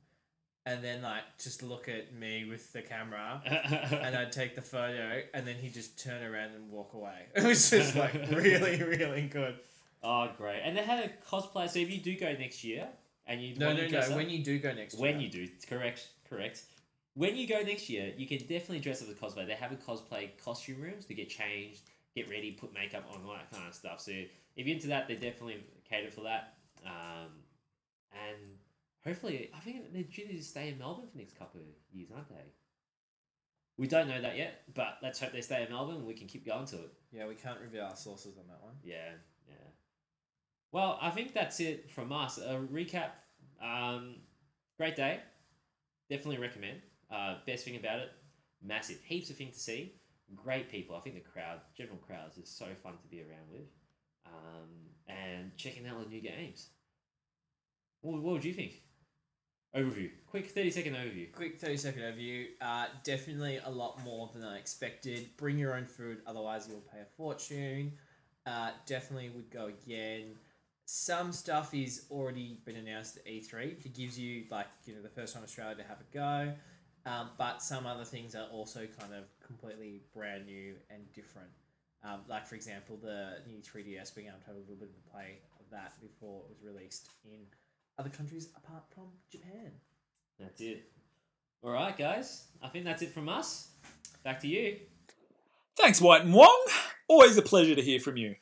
and then like just look at me with the camera, and I'd take the photo, and then he'd just turn around and walk away. It was just like really, really good. Oh, great! And they had a cosplay. So if you do go next year, and you No, want no, to no. up- When you do go next, when year, you do, correct, correct. when you go next year, you can definitely dress up as cosplay. They have a cosplay costume rooms to get changed, get ready, put makeup on, all that kind of stuff. So if you're into that, they definitely cater for that. Um, and hopefully, I think they're due to stay in Melbourne for the next couple of years, aren't they? We don't know that yet, but let's hope they stay in Melbourne and we can keep going to it. Yeah, we can't reveal our sources on that one. Yeah. Well, I think that's it from us. A recap. Um, great day. Definitely recommend. Uh, best thing about it, massive. Heaps of things to see. Great people. I think the crowd, general crowds, is so fun to be around with. Um, and checking out the new games. What, what would you think? Overview. Quick 30 second overview. Quick 30 second overview. Uh, definitely a lot more than I expected. Bring your own food, otherwise, you'll pay a fortune. Uh, definitely would go again. Some stuff is already been announced at E3. It gives you, like, you know, the first time Australia to have a go. Um, but some other things are also kind of completely brand new and different. Um, like, for example, the new 3DS being able to have a little bit of a play of that before it was released in other countries apart from Japan. That's it. All right, guys. I think that's it from us. Back to you. Thanks, White and Wong. Always a pleasure to hear from you.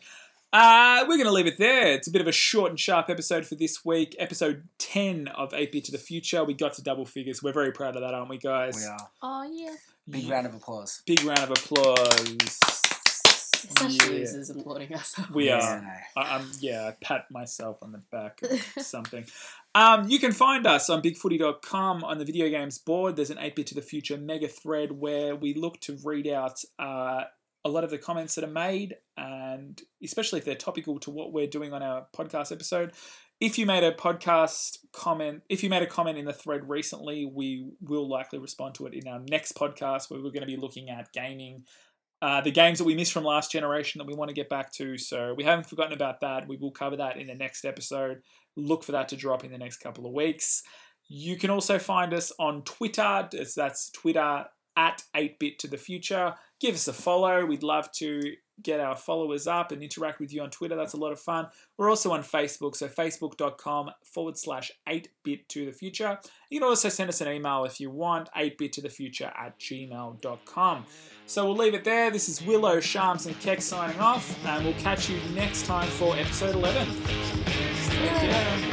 Uh, we're going to leave it there. It's a bit of a short and sharp episode for this week. Episode 10 of 8 Bit to the Future. We got to double figures. We're very proud of that, aren't we, guys? We are. Oh yeah. Big Yeah. round of applause. Big round of applause. It's such Yeah. losers applauding us. We Yeah, are. no. I, I'm, yeah, I pat myself on the back or something. Um, you can find us on bigfooty.com on the video games board. There's an 8 bit to the future mega thread where we look to read out uh, a lot of the comments that are made, and especially if they're topical to what we're doing on our podcast episode. If you made a podcast comment, if you made a comment in the thread recently, we will likely respond to it in our next podcast where we're going to be looking at gaming uh, the games that we missed from last generation that we want to get back to. So we haven't forgotten about that. We will cover that in the next episode. Look for that to drop in the next couple of weeks. You can also find us on Twitter. That's- Twitter at 8bit to the future. Give us a follow. We'd love to get our followers up and interact with you on Twitter. That's a lot of fun. We're also on Facebook, so facebook.com forward slash 8bit to the future. You can also send us an email if you want, 8bit to the future at gmail.com. So we'll leave it there. This is Willow, Shams, and Keck signing off, and we'll catch you next time for episode 11. Take care.